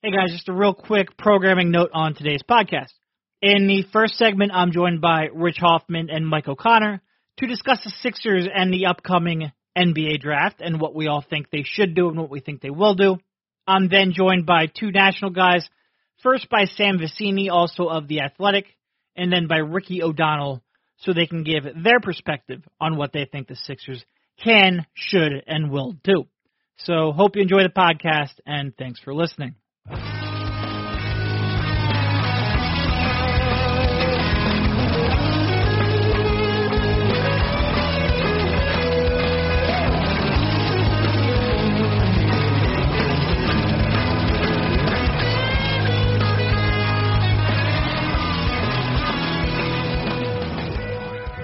Hey guys, just a real quick programming note on today's podcast. In the first segment, I'm joined by Rich Hofmann and Mike O'Connor to discuss the Sixers and the upcoming NBA draft and what we all think they should do and what we think they will do. I'm then joined by two national guys, first by Sam Vecenie, also of The Athletic, and then by Ricky O'Donnell, so they can give their perspective on what they think the Sixers can, should, and will do. So hope you enjoy the podcast, and thanks for listening. All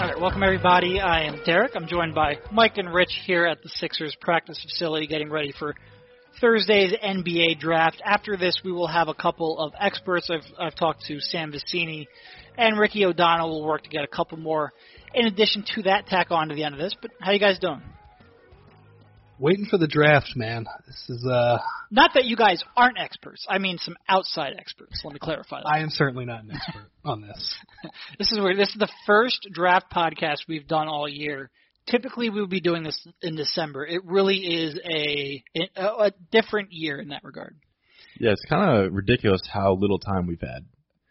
right, welcome everybody. I am Derek. I'm joined by Mike and Rich here at the Sixers practice facility getting ready for Thursday's NBA draft. After this, we will have a couple of experts. I've, I've talked to Sam Vecenie and Ricky O'Donnell. We'll work to get a couple more in addition to that tack on to the end of this. But how you guys doing? Waiting for the draft, man. This is uh Not that you guys aren't experts. I mean some outside experts. Let me clarify that. I am certainly not an expert on this. This is where this is the first draft podcast we've done all year. Typically, we would be doing this in December. It really is a a, a different year in that regard. Yeah, it's kind of ridiculous how little time we've had.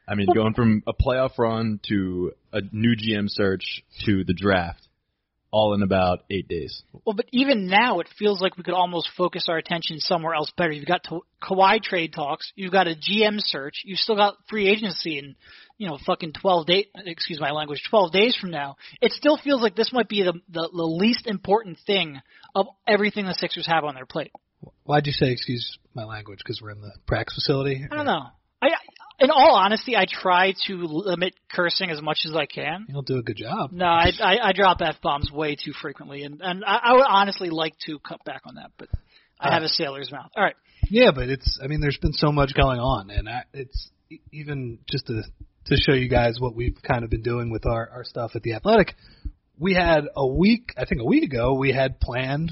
I mean, going from a playoff run to a new GM search to the draft, all in about eight days. Well, but even now, it feels like we could almost focus our attention somewhere else better. You've got to, Kawhi trade talks. You've got a GM search. You've still got free agency in, you know, fucking 12 days, excuse my language, 12 days from now. It still feels like this might be the, the, the least important thing of everything the Sixers have on their plate. Why'd you say excuse my language? Because we're in the practice facility. I don't know. I, in all honesty, I try to limit cursing as much as I can. You'll do a good job. No, I, I, I drop f bombs way too frequently, and and I, I would honestly like to cut back on that, but I have a ah. sailor's mouth. All right. Yeah, but it's. I mean, there's been so much going on, and I, it's even just to to show you guys what we've kind of been doing with our our stuff at the Athletic. We had a week, I think a week ago, we had planned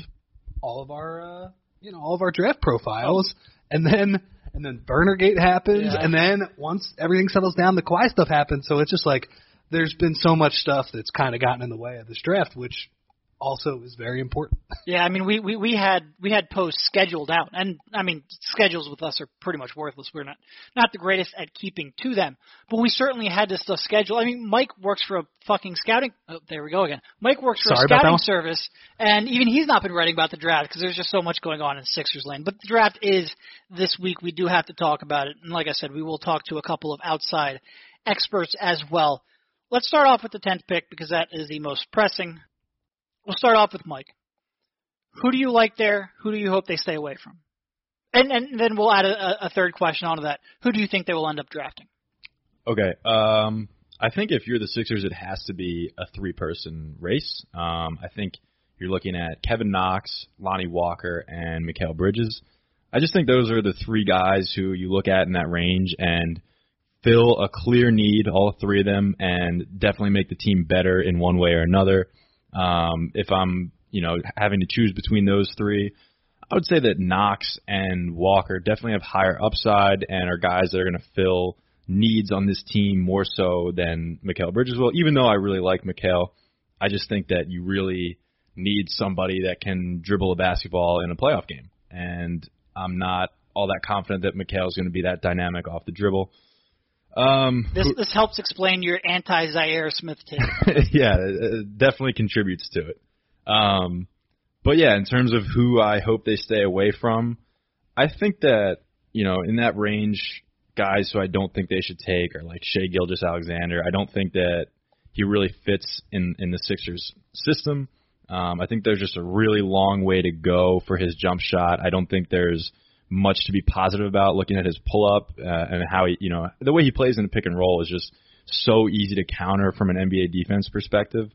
all of our, uh, you know, all of our draft profiles, and then and then Burnergate happens, Yeah. and then once everything settles down, the Kawhi stuff happens. So it's just like there's been so much stuff that's kind of gotten in the way of this draft, which also is very important. Yeah, I mean, we, we, we had we had posts scheduled out, and I mean, schedules with us are pretty much worthless. We're not not the greatest at keeping to them, but we certainly had this stuff scheduled. I mean, Mike works for a fucking scouting. Oh, there we go again. Mike works for Sorry a scouting service, and even he's not been writing about the draft because there's just so much going on in Sixers land. But the draft is this week. We do have to talk about it, and like I said, we will talk to a couple of outside experts as well. Let's start off with the tenth pick because that is the most pressing. We'll start off with Mike. Who do you like there? Who do you hope they stay away from? And and then we'll add a, a third question onto that. Who do you think they will end up drafting? Okay. Um, I think if you're the Sixers, it has to be a three-person race. Um, I think you're looking at Kevin Knox, Lonnie Walker, and Mikal Bridges. I just think those are the three guys who you look at in that range and fill a clear need, all three of them, and definitely make the team better in one way or another. Um, if I'm, you know, having to choose between those three, I would say that Knox and Walker definitely have higher upside and are guys that are going to fill needs on this team more so than Mikal Bridges will. Even though I really like Mikal, I just think that you really need somebody that can dribble a basketball in a playoff game. And I'm not all that confident that Mikal is going to be that dynamic off the dribble. Um, This this helps explain your anti Zhaire Smith take. yeah, it it definitely contributes to it. Um, but yeah, in terms of who I hope they stay away from, I think that you know in that range, guys who I don't think they should take are like Shai Gilgeous-Alexander. I don't think that he really fits in in the Sixers system. Um, I think there's just a really long way to go for his jump shot. I don't think there's much to be positive about looking at his pull up uh, and how he, you know, the way he plays in the pick and roll is just so easy to counter from an NBA defense perspective.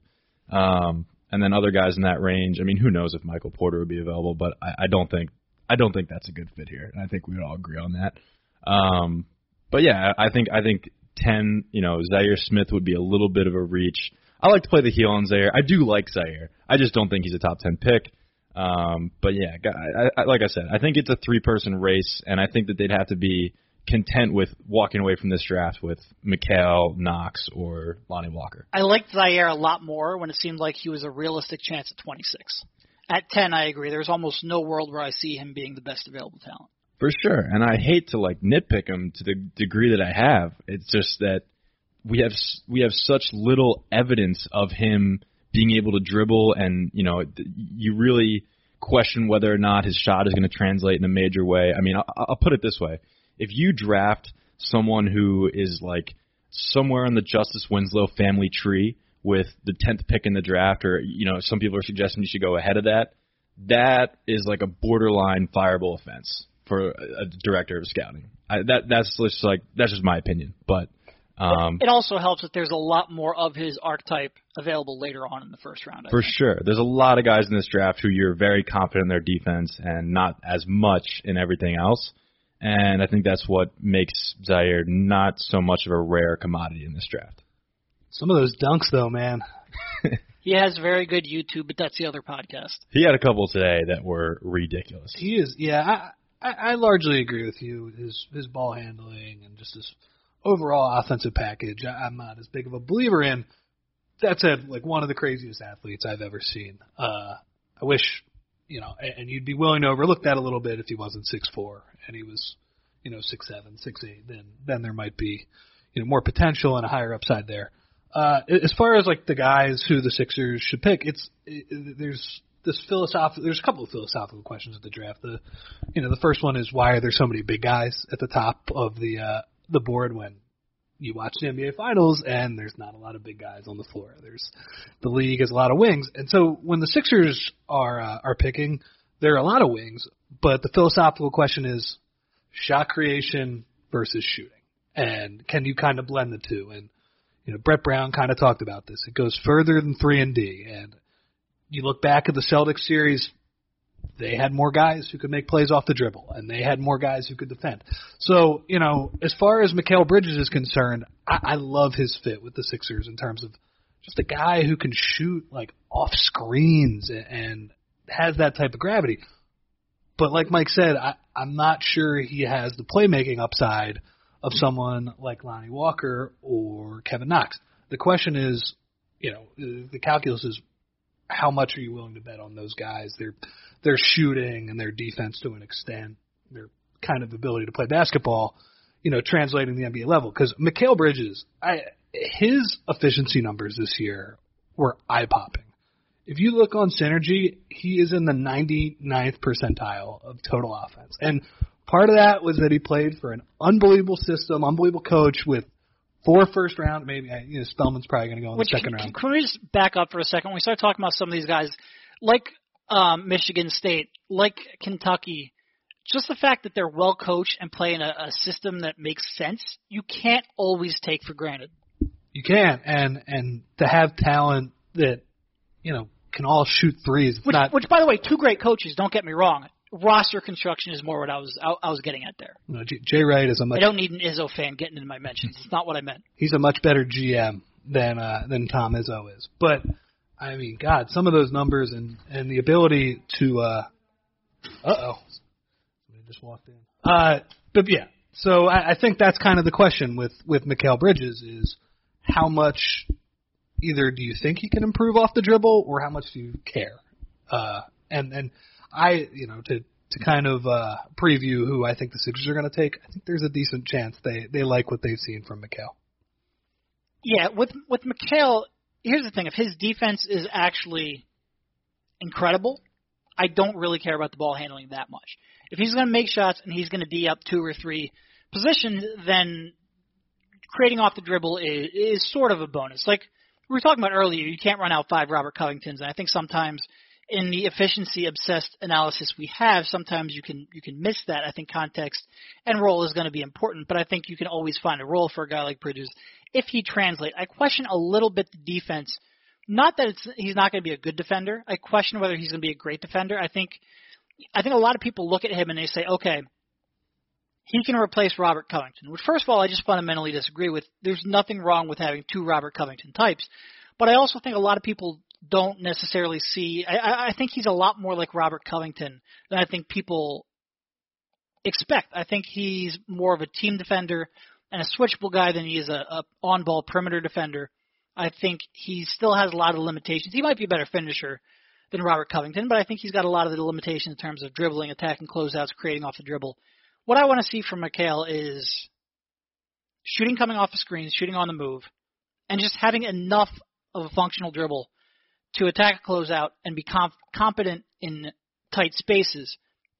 Um, and then other guys in that range. I mean, who knows if Michael Porter would be available, but I, I don't think I don't think that's a good fit here. And I think we would all agree on that. Um, but yeah, I think I think ten, you know, Zhaire Smith would be a little bit of a reach. I like to play the heel on Zhaire. I do like Zhaire. I just don't think he's a top ten pick. Um, but yeah, I, I, like I said, I think it's a three-person race, and I think that they'd have to be content with walking away from this draft with Mikal, Knox, or Lonnie Walker. I liked Zhaire a lot more when it seemed like he was a realistic chance at 26. At 10, I agree. There's almost no world where I see him being the best available talent. For sure, and I hate to like nitpick him to the degree that I have. It's just that we have we have such little evidence of him being able to dribble, and you know, you really question whether or not his shot is going to translate in a major way. I mean, I'll, I'll put it this way: if you draft someone who is like somewhere in the Justice Winslow family tree with the tenth pick in the draft, or you know, some people are suggesting you should go ahead of that. That is like a borderline fireable offense for a, a director of scouting. I, that that's just like that's just my opinion, but. Um, it also helps that there's a lot more of his archetype available later on in the first round. I for think. sure, there's a lot of guys in this draft who you're very confident in their defense and not as much in everything else. And I think that's what makes Zhaire not so much of a rare commodity in this draft. Some of those dunks, though, man. he has very good YouTube, but that's the other podcast. He had a couple today that were ridiculous. He is, yeah. I, I largely agree with you. His his ball handling and just his overall offensive package. I, I'm not as big of a believer in. That said, like one of the craziest athletes I've ever seen. Uh, I wish, you know, and, and you'd be willing to overlook that a little bit if he wasn't six four and he was, you know, six seven, six eight. Then then there might be, you know, more potential and a higher upside there. Uh, as far as like the guys who the Sixers should pick, it's it, there's this philosophical. There's a couple of philosophical questions at the draft. The, you know, the first one is why are there so many big guys at the top of the uh, the board when you watch the NBA Finals and there's not a lot of big guys on the floor. There's the league has a lot of wings, and so when the Sixers are uh, are picking, there are a lot of wings. But the philosophical question is shot creation versus shooting, and can you kind of blend the two? And you know, Brett Brown kind of talked about this. It goes further than three and D, and you look back at the Celtics series, they had more guys who could make plays off the dribble, and they had more guys who could defend. So, you know, as far as Mikal Bridges is concerned, I, I love his fit with the Sixers in terms of just a guy who can shoot like off screens and, and has that type of gravity. But like Mike said, I, I'm not sure he has the playmaking upside of someone like Lonnie Walker or Kevin Knox. The question is, you know, the calculus is how much are you willing to bet on those guys? Their their shooting and their defense to an extent, their kind of ability to play basketball, you know, translating the NBA level. Because Mikal Bridges, I his efficiency numbers this year were eye popping. If you look on Synergy, he is in the 99th percentile of total offense. And part of that was that he played for an unbelievable system, unbelievable coach with four first round. Maybe you know Spellman's probably going to go in Which, the second can, round. Can we just back up for a second? When we start talking about some of these guys, like um, Michigan State, like Kentucky, just the fact that they're well coached and play in a, a system that makes sense, you can't always take for granted. You can't, and and to have talent that you know can all shoot threes. Which, not, which, by the way, two great coaches. Don't get me wrong roster construction is more what I was I, I was getting at there. No, Jay Wright is a much. I don't need an Izzo fan getting into my mentions. It's not what I meant. He's a much better GM than uh, than Tom Izzo is. But I mean, God, some of those numbers and and the ability to. Uh oh, somebody just walked in. Uh, but yeah, so I, I think that's kind of the question with with Mikal Bridges is how much either do you think he can improve off the dribble or how much do you care? Uh, and and I, you know, to to kind of uh, preview who I think the Sixers are going to take, I think there's a decent chance they they like what they've seen from Mikal. Yeah, with with Mikal, here's the thing: if his defense is actually incredible, I don't really care about the ball handling that much. If he's going to make shots and he's going to D up two or three positions, then creating off the dribble is, is sort of a bonus. Like we were talking about earlier, you can't run out five Robert Covingtons, and I think sometimes in the efficiency obsessed analysis we have, sometimes you can you can miss that. I think context and role is going to be important, but I think you can always find a role for a guy like Bridges if he translate. I question a little bit the defense. Not that it's he's not going to be a good defender. I question whether he's going to be a great defender. I think I think a lot of people look at him and they say, okay, he can replace Robert Covington. Which first of all, I just fundamentally disagree with. There's nothing wrong with having two Robert Covington types. But I also think a lot of people don't necessarily see. I, I think he's a lot more like Robert Covington than I think people expect. I think he's more of a team defender and a switchable guy than he is a, a on-ball perimeter defender. I think he still has a lot of limitations. He might be a better finisher than Robert Covington, but I think he's got a lot of the limitations in terms of dribbling, attacking closeouts, creating off the dribble. What I want to see from Mikal is shooting coming off the screens, shooting on the move, and just having enough of a functional dribble to attack a closeout and be comp- competent in tight spaces.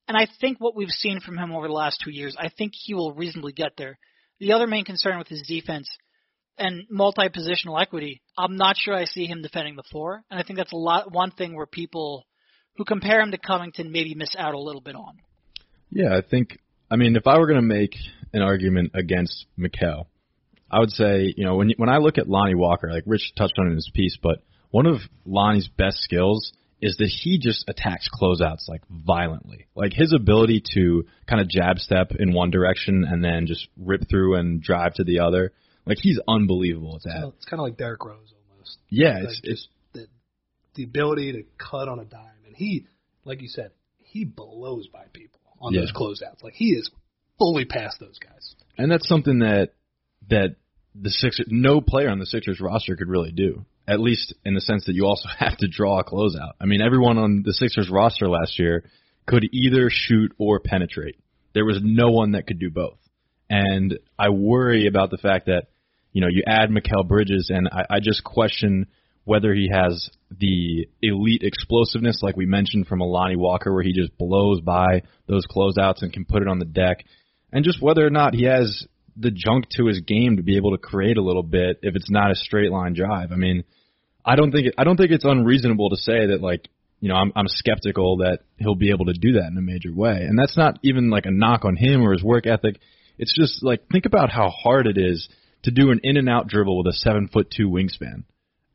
And I think what we've seen from him over the last two years, I think he will reasonably get there. The other main concern with his defense and multi-positional equity, I'm not sure I see him defending the floor, and I think that's a lot one thing where people who compare him to Covington maybe miss out a little bit on. Yeah, I think. I mean, if I were going to make an argument against Mikal, I would say, you know, when when I look at Lonnie Walker, like Rich touched on in his piece, but one of Lonnie's best skills is that he just attacks closeouts like violently. Like his ability to kind of jab step in one direction and then just rip through and drive to the other. Like he's unbelievable at that. It's kind of like Derrick Rose almost. Yeah, Like, it's it's the, the ability to cut on a dime, and he, like you said, he blows by people on Yeah. those closeouts. Like he is fully past those guys. and that's something that that the Sixers no player on the Sixers roster could really do. At least in the sense that you also have to draw a closeout. I mean, everyone on the Sixers roster last year could either shoot or penetrate. There was no one that could do both. And I worry about the fact that, you know, you add Mikal Bridges and I, I just question whether he has the elite explosiveness like we mentioned from a Lonnie Walker where he just blows by those closeouts and can put it on the deck. And just whether or not he has the junk to his game to be able to create a little bit if it's not a straight line drive. I mean, I don't think I don't think it's unreasonable to say that like you know I'm I'm skeptical that he'll be able to do that in a major way, and that's not even like a knock on him or his work ethic. It's just like think about how hard it is to do an in and out dribble with a seven foot two wingspan.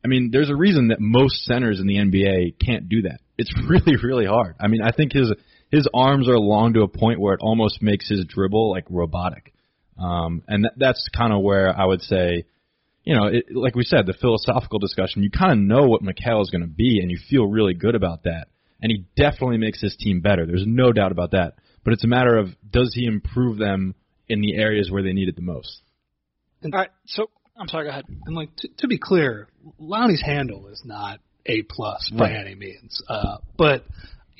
I mean, there's a reason that most centers in the NBA can't do that. It's really really hard. I mean, I think his his arms are long to a point where it almost makes his dribble like robotic. Um, and that, that's kind of where I would say, you know, it, like we said, the philosophical discussion, you kind of know what Mikal is going to be, and you feel really good about that. And he definitely makes his team better. There's no doubt about that. But it's a matter of does he improve them in the areas where they need it the most? All right, so I'm sorry. Go ahead. And like to, to be clear, Lonnie's handle is not a plus by Right. any means, uh, but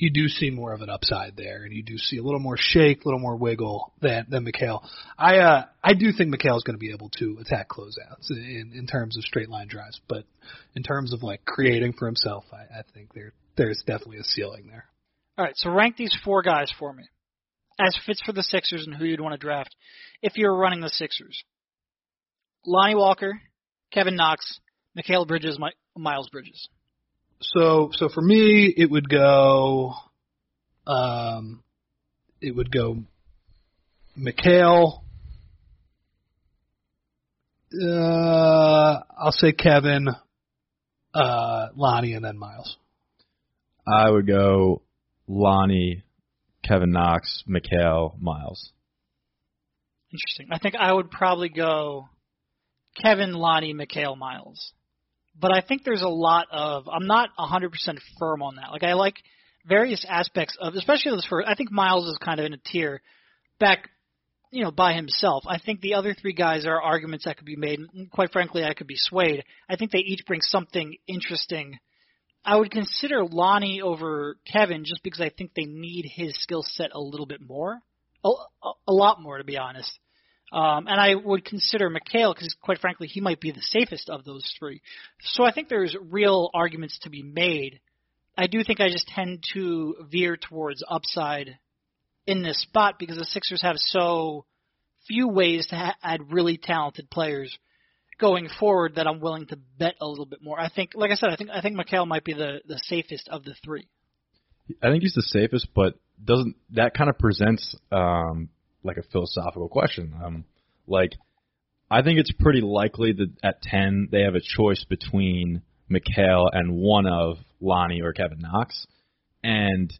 you do see more of an upside there, and you do see a little more shake, a little more wiggle than than Mikal. I uh, I do think Mikal is going to be able to attack closeouts in in terms of straight line drives, but in terms of like creating for himself, I, I think there there's definitely a ceiling there. All right, so rank these four guys for me as fits for the Sixers and who you'd want to draft if you're running the Sixers. Lonnie Walker, Kevin Knox, Mikal Bridges, Mi- Miles Bridges. So so for me, it would go, um, it would go, Mikal. Uh, I'll say Kevin, uh, Lonnie, and then Miles. I would go Lonnie, Kevin Knox, Mikal, Miles. Interesting. I think I would probably go Kevin, Lonnie, Mikal, Miles. But I think there's a lot of I'm not 100% firm on that. Like I like various aspects of especially this first I think Miles is kind of in a tier back you know by himself. I think the other three guys are arguments that could be made and quite frankly I could be swayed. I think they each bring something interesting. I would consider Lonnie over Kevin just because I think they need his skill set a little bit more. A, a, a lot more to be honest. Um, and I would consider Mikal because, quite frankly, he might be the safest of those three. So I think there's real arguments to be made. I do think I just tend to veer towards upside in this spot because the Sixers have so few ways to ha- add really talented players going forward that I'm willing to bet a little bit more. I think, like I said, I think I think Mikal might be the the safest of the three. I think he's the safest, but doesn't that kind of presents um, like a philosophical question? Um, like, I think it's pretty likely that at ten they have a choice between Mikal and one of Lonnie or Kevin Knox, and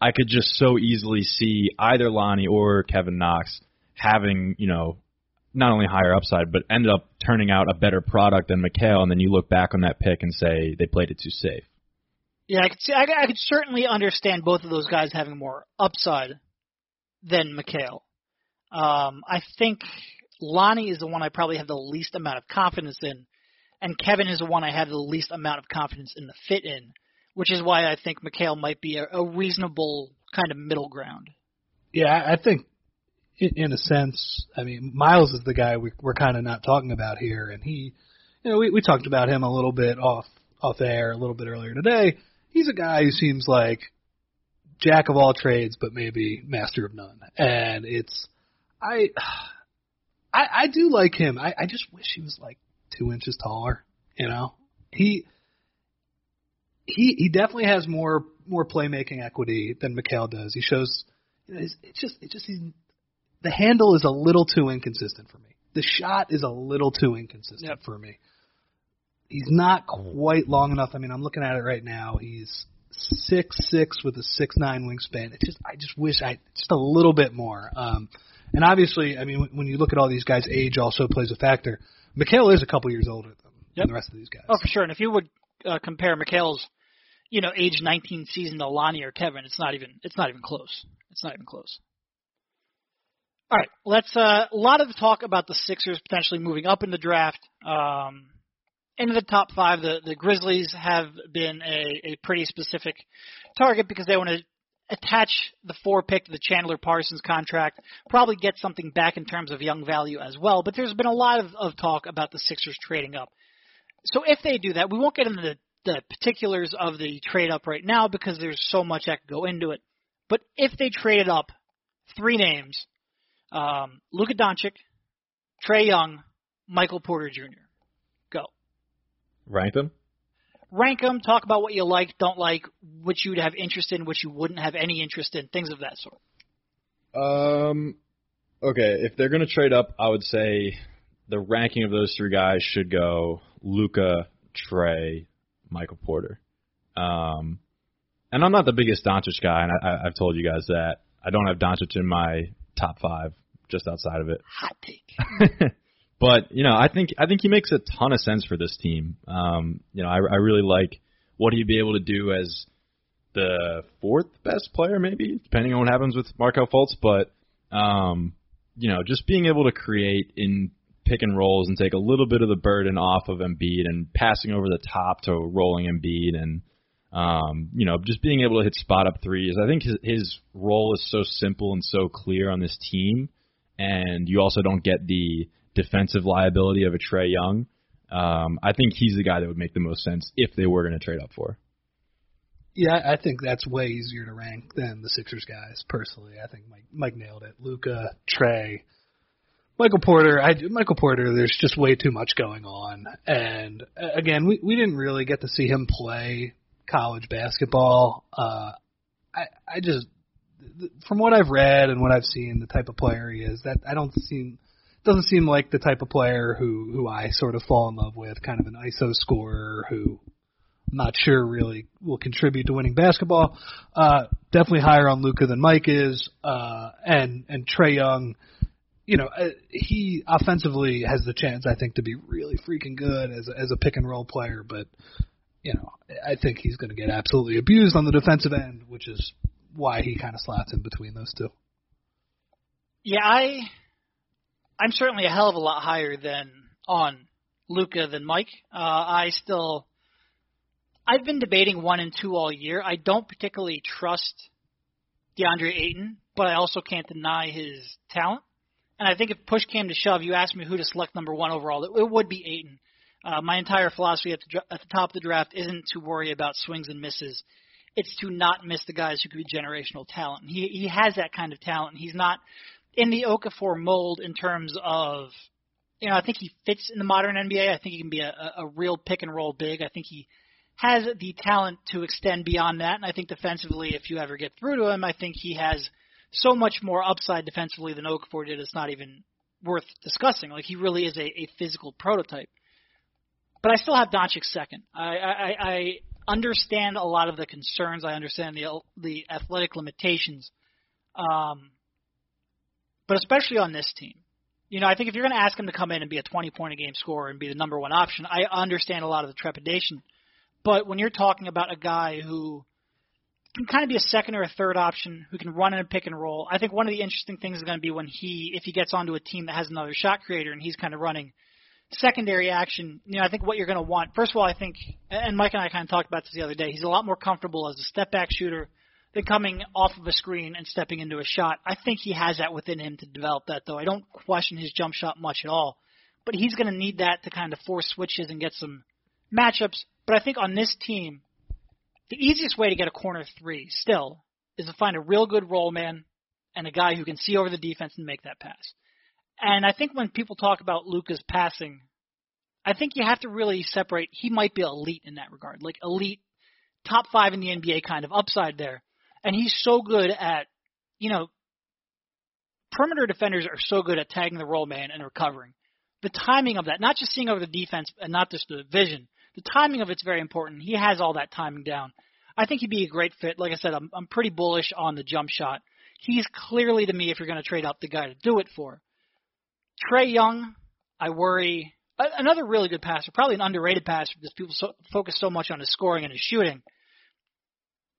I could just so easily see either Lonnie or Kevin Knox having you know not only higher upside, but ended up turning out a better product than Mikal, and then you look back on that pick and say they played it too safe. Yeah, I could see. I, I could certainly understand both of those guys having more upside than Mikal. Um, I think Lonnie is the one I probably have the least amount of confidence in, and Kevin is the one I have the least amount of confidence in the fit in, which is why I think Mikal might be a, a reasonable kind of middle ground. Yeah, I think in, in a sense, I mean, Miles is the guy we, we're kind of not talking about here, and he, you know, we, we talked about him a little bit off off air a little bit earlier today. He's a guy who seems like jack of all trades, but maybe master of none, and it's I. I, I do like him. I, I just wish he was like two inches taller. You know, he he he definitely has more more playmaking equity than Mikal does. He shows you know, it's, it's just it just he's the handle is a little too inconsistent for me. The shot is a little too inconsistent Yep. for me. He's not quite long enough. I mean, I'm looking at it right now. He's six six with a six nine wingspan. It just I just wish I just a little bit more. Um, and obviously, I mean, when- when you look at all these guys, age also plays a factor. Mikal is a couple years older than, Yep. than the rest of these guys. Oh, for sure. And if you would uh, compare Mikal's, you know, age 19 season to Lonnie or Kevin, it's not even it's not even close. It's not even close. All right, let's. Uh, a lot of talk about the Sixers potentially moving up in the draft. Um, into the top five, the the Grizzlies have been a, a pretty specific target because they want to attach the four pick to the Chandler Parsons contract, probably get something back in terms of young value as well. But there's been a lot of, of talk about the Sixers trading up. So if they do that, we won't get into the, the particulars of the trade up right now because there's so much that could go into it. But if they traded up three names, um, Luka Doncic, Trae Young, Michael Porter Jr. Rank them. Rank them, talk about what you like, don't like, what you would have interest in, what you wouldn't have any interest in, things of that sort. Um, okay, if they're going to trade up, I would say the ranking of those three guys should go Luka, Trae, Michael Porter. Um, and I'm not the biggest Doncic guy, and I, I've told you guys that. I don't have Doncic in my top five, just outside of it. Hot take. but you know, I think I think he makes a ton of sense for this team. Um, you know, I, I really like what he'd be able to do as the fourth best player, maybe depending on what happens with Markelle Fultz. But um, you know, just being able to create in pick and rolls and take a little bit of the burden off of Embiid and passing over the top to rolling Embiid and um, you know, just being able to hit spot up threes. I think his, his role is so simple and so clear on this team, and you also don't get the defensive liability of a Trae Young. Um, I think he's the guy that would make the most sense if they were going to trade up for. Yeah, I think that's way easier to rank than the Sixers guys. Personally, I think Mike Mike nailed it. Luka, Trae, Michael Porter. I Michael Porter. There's just way too much going on, and uh, again, we we didn't really get to see him play college basketball. Uh, I I just from what I've read and what I've seen, the type of player he is, that I don't seem doesn't seem like the type of player who who I sort of fall in love with. Kind of an ISO scorer who I'm not sure really will contribute to winning basketball. Uh, definitely higher on Luka than Mike is, uh, and and Trae Young. You know, uh, he offensively has the chance, I think, to be really freaking good as a, as a pick and roll player. But you know, I think he's going to get absolutely abused on the defensive end, which is why he kind of slots in between those two. Yeah, I I'm certainly a hell of a lot higher than on Luka than Mike. Uh, I still I've been debating one and two all year. I don't particularly trust DeAndre Ayton, but I also can't deny his talent. And I think if push came to shove, you asked me who to select number one overall, it, would be Ayton. Uh, my entire philosophy at the, at the top of the draft isn't to worry about swings and misses. It's to not miss the guys who could be generational talent. He he has that kind of talent. He's not in the Okafor mold in terms of, you know, I think he fits in the modern NBA. I think he can be a, a real pick and roll big. I think he has the talent to extend beyond that. And I think defensively, if you ever get through to him, I think he has so much more upside defensively than Okafor did. It's not even worth discussing. Like he really is a, a physical prototype. But I still have Doncic second. I, I, I understand a lot of the concerns. I understand the the athletic limitations. Um, but especially on this team, You know, I think if you're going to ask him to come in and be a 20 point a game scorer and be the number one option, I understand a lot of the trepidation. But when you're talking about a guy who can kind of be a second or a third option, who can run in a pick and roll, I think one of the interesting things is going to be when he, if he gets onto a team that has another shot creator and he's kind of running secondary action. You know, I think what you're going to want. First of all, I think, and Mike and I kind of talked about this the other day. He's a lot more comfortable as a step back shooter than coming off of a screen and stepping into a shot. I think he has that within him to develop that, though. I don't question his jump shot much at all. But he's going to need that to kind of force switches and get some matchups. But I think on this team, the easiest way to get a corner three still is to find a real good roll man and a guy who can see over the defense and make that pass. And I think when people talk about Luka's passing, I think you have to really separate. He might be elite in that regard, like elite, top five in the NBA kind of upside there and he's so good at, you know, perimeter defenders are so good at tagging the roll man and recovering. The timing of that, not just seeing over the defense and not just the vision, the timing of it's very important. He has all that timing down. I think he'd be a great fit. Like I said, I'm, I'm pretty bullish on the jump shot. He's clearly to me, if you're going to trade up, the guy to do it for. Trae Young, I worry. Another really good passer, probably an underrated passer because people so, focus so much on his scoring and his shooting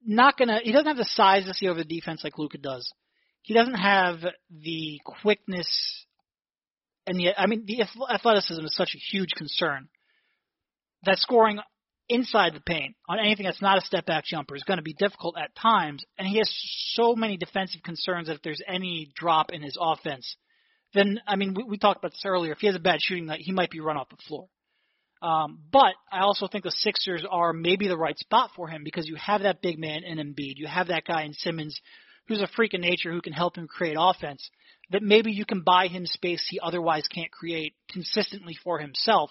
not gonna. He doesn't have the size to see over the defense like Luka does. He doesn't have the quickness and the. I mean, the athleticism is such a huge concern that scoring inside the paint on anything that's not a step back jumper is going to be difficult at times. And he has so many defensive concerns that if there's any drop in his offense, then I mean, we, we talked about this earlier. If he has a bad shooting night, he might be run off the floor. Um, but I also think the Sixers are maybe the right spot for him because you have that big man in Embiid, you have that guy in Simmons, who's a freak of nature who can help him create offense. That maybe you can buy him space he otherwise can't create consistently for himself.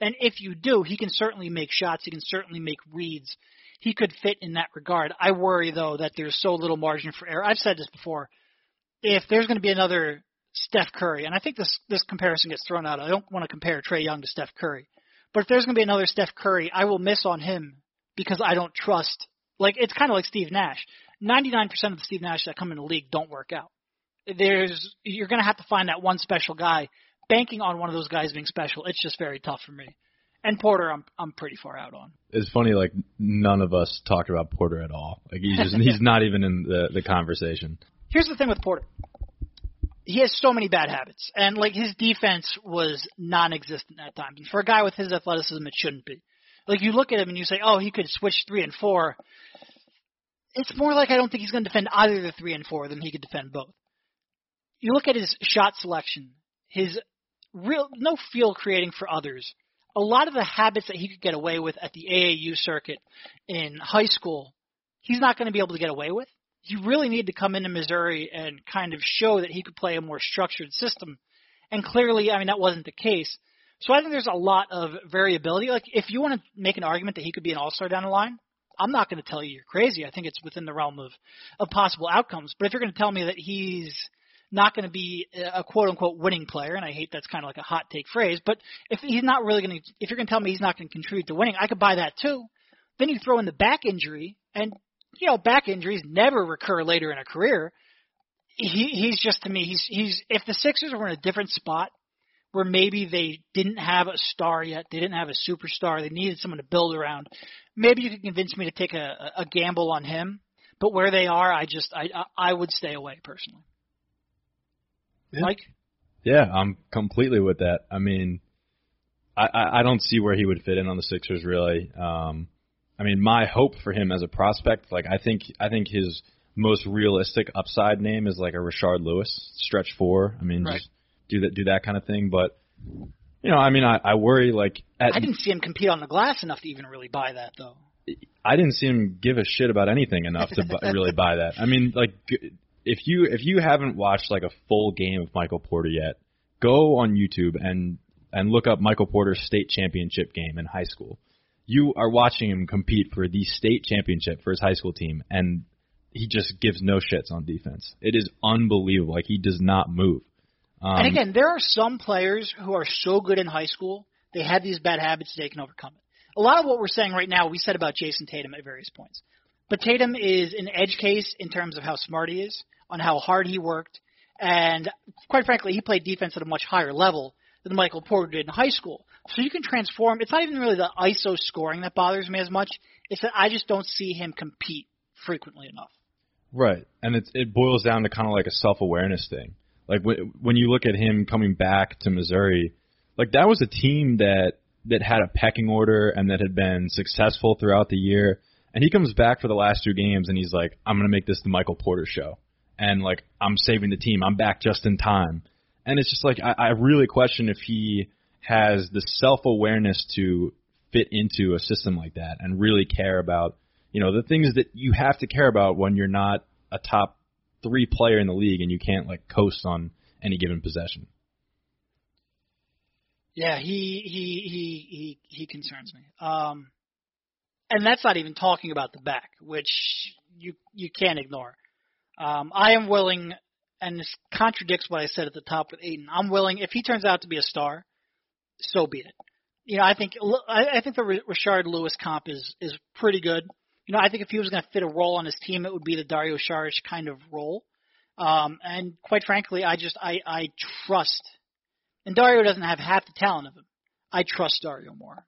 And if you do, he can certainly make shots. He can certainly make reads. He could fit in that regard. I worry though that there's so little margin for error. I've said this before. If there's going to be another Steph Curry, and I think this this comparison gets thrown out. I don't want to compare Trae Young to Steph Curry. But if there's going to be another Steph Curry, I will miss on him because I don't trust. Like it's kind of like Steve Nash. 99% of the Steve Nash that come in the league don't work out. There's you're going to have to find that one special guy. Banking on one of those guys being special, it's just very tough for me. And Porter, I'm I'm pretty far out on. It's funny, like none of us talked about Porter at all. Like he's just he's not even in the the conversation. Here's the thing with Porter he has so many bad habits, and like his defense was non-existent at times. For a guy with his athleticism, it shouldn't be. Like you look at him and you say, "Oh, he could switch three and four. It's more like I don't think he's going to defend either the three and four than he could defend both. You look at his shot selection, his real no field creating for others. A lot of the habits that he could get away with at the AAU circuit in high school, he's not going to be able to get away with he really needed to come into Missouri and kind of show that he could play a more structured system. And clearly, I mean, that wasn't the case. So I think there's a lot of variability. Like, if you want to make an argument that he could be an all-star down the line, I'm not going to tell you you're crazy. I think it's within the realm of, of possible outcomes. But if you're going to tell me that he's not going to be a quote unquote winning player, and I hate that's kind of like a hot take phrase, but if he's not really going to, if you're going to tell me he's not going to contribute to winning, I could buy that too. Then you throw in the back injury, and you know, back injuries never recur later in a career. He he's just to me he's he's if the Sixers were in a different spot where maybe they didn't have a star yet, they didn't have a superstar, they needed someone to build around. Maybe you could convince me to take a, a gamble on him, but where they are, I just I I would stay away personally. Yeah. Mike. Yeah, I'm completely with that. I mean, I, I don't see where he would fit in on the Sixers really. Um, I mean, my hope for him as a prospect, like I think I think his most realistic upside name is like a Rashard Lewis, stretch four. I mean, right. just do that do that kind of thing. But you know, I mean, I, I worry like at, I didn't see him compete on the glass enough to even really buy that though. I didn't see him give a shit about anything enough to bu- really buy that. I mean, like if you if you haven't watched like a full game of Michael Porter yet, go on YouTube and and look up Michael Porter's state championship game in high school you are watching him compete for the state championship for his high school team, and he just gives no shits on defense. It is unbelievable. Like he does not move. Um, and again, there are some players who are so good in high school they have these bad habits they can overcome it. A lot of what we're saying right now, we said about Jayson Tatum at various points. But Tatum is an edge case in terms of how smart he is, on how hard he worked, And quite frankly, he played defense at a much higher level than Michael Porter did in high school. So you can transform. It's not even really the ISO scoring that bothers me as much. It's that I just don't see him compete frequently enough. Right, and it it boils down to kind of like a self awareness thing. Like when when you look at him coming back to Missouri, like that was a team that that had a pecking order and that had been successful throughout the year. And he comes back for the last two games and he's like, I'm gonna make this the Michael Porter show, and like I'm saving the team. I'm back just in time. And it's just like I, I really question if he has the self awareness to fit into a system like that and really care about you know the things that you have to care about when you're not a top three player in the league and you can't like coast on any given possession. Yeah, he he he he he concerns me. Um, and that's not even talking about the back, which you you can't ignore. Um, I am willing, and this contradicts what I said at the top with Ayton. I'm willing if he turns out to be a star, so be it. You know, I think I, think the Rashard Lewis comp is is pretty good. You know, I think if he was going to fit a role on his team, it would be the Dario Saric kind of role. Um, and quite frankly, I just I I trust and Dario doesn't have half the talent of him. I trust Dario more.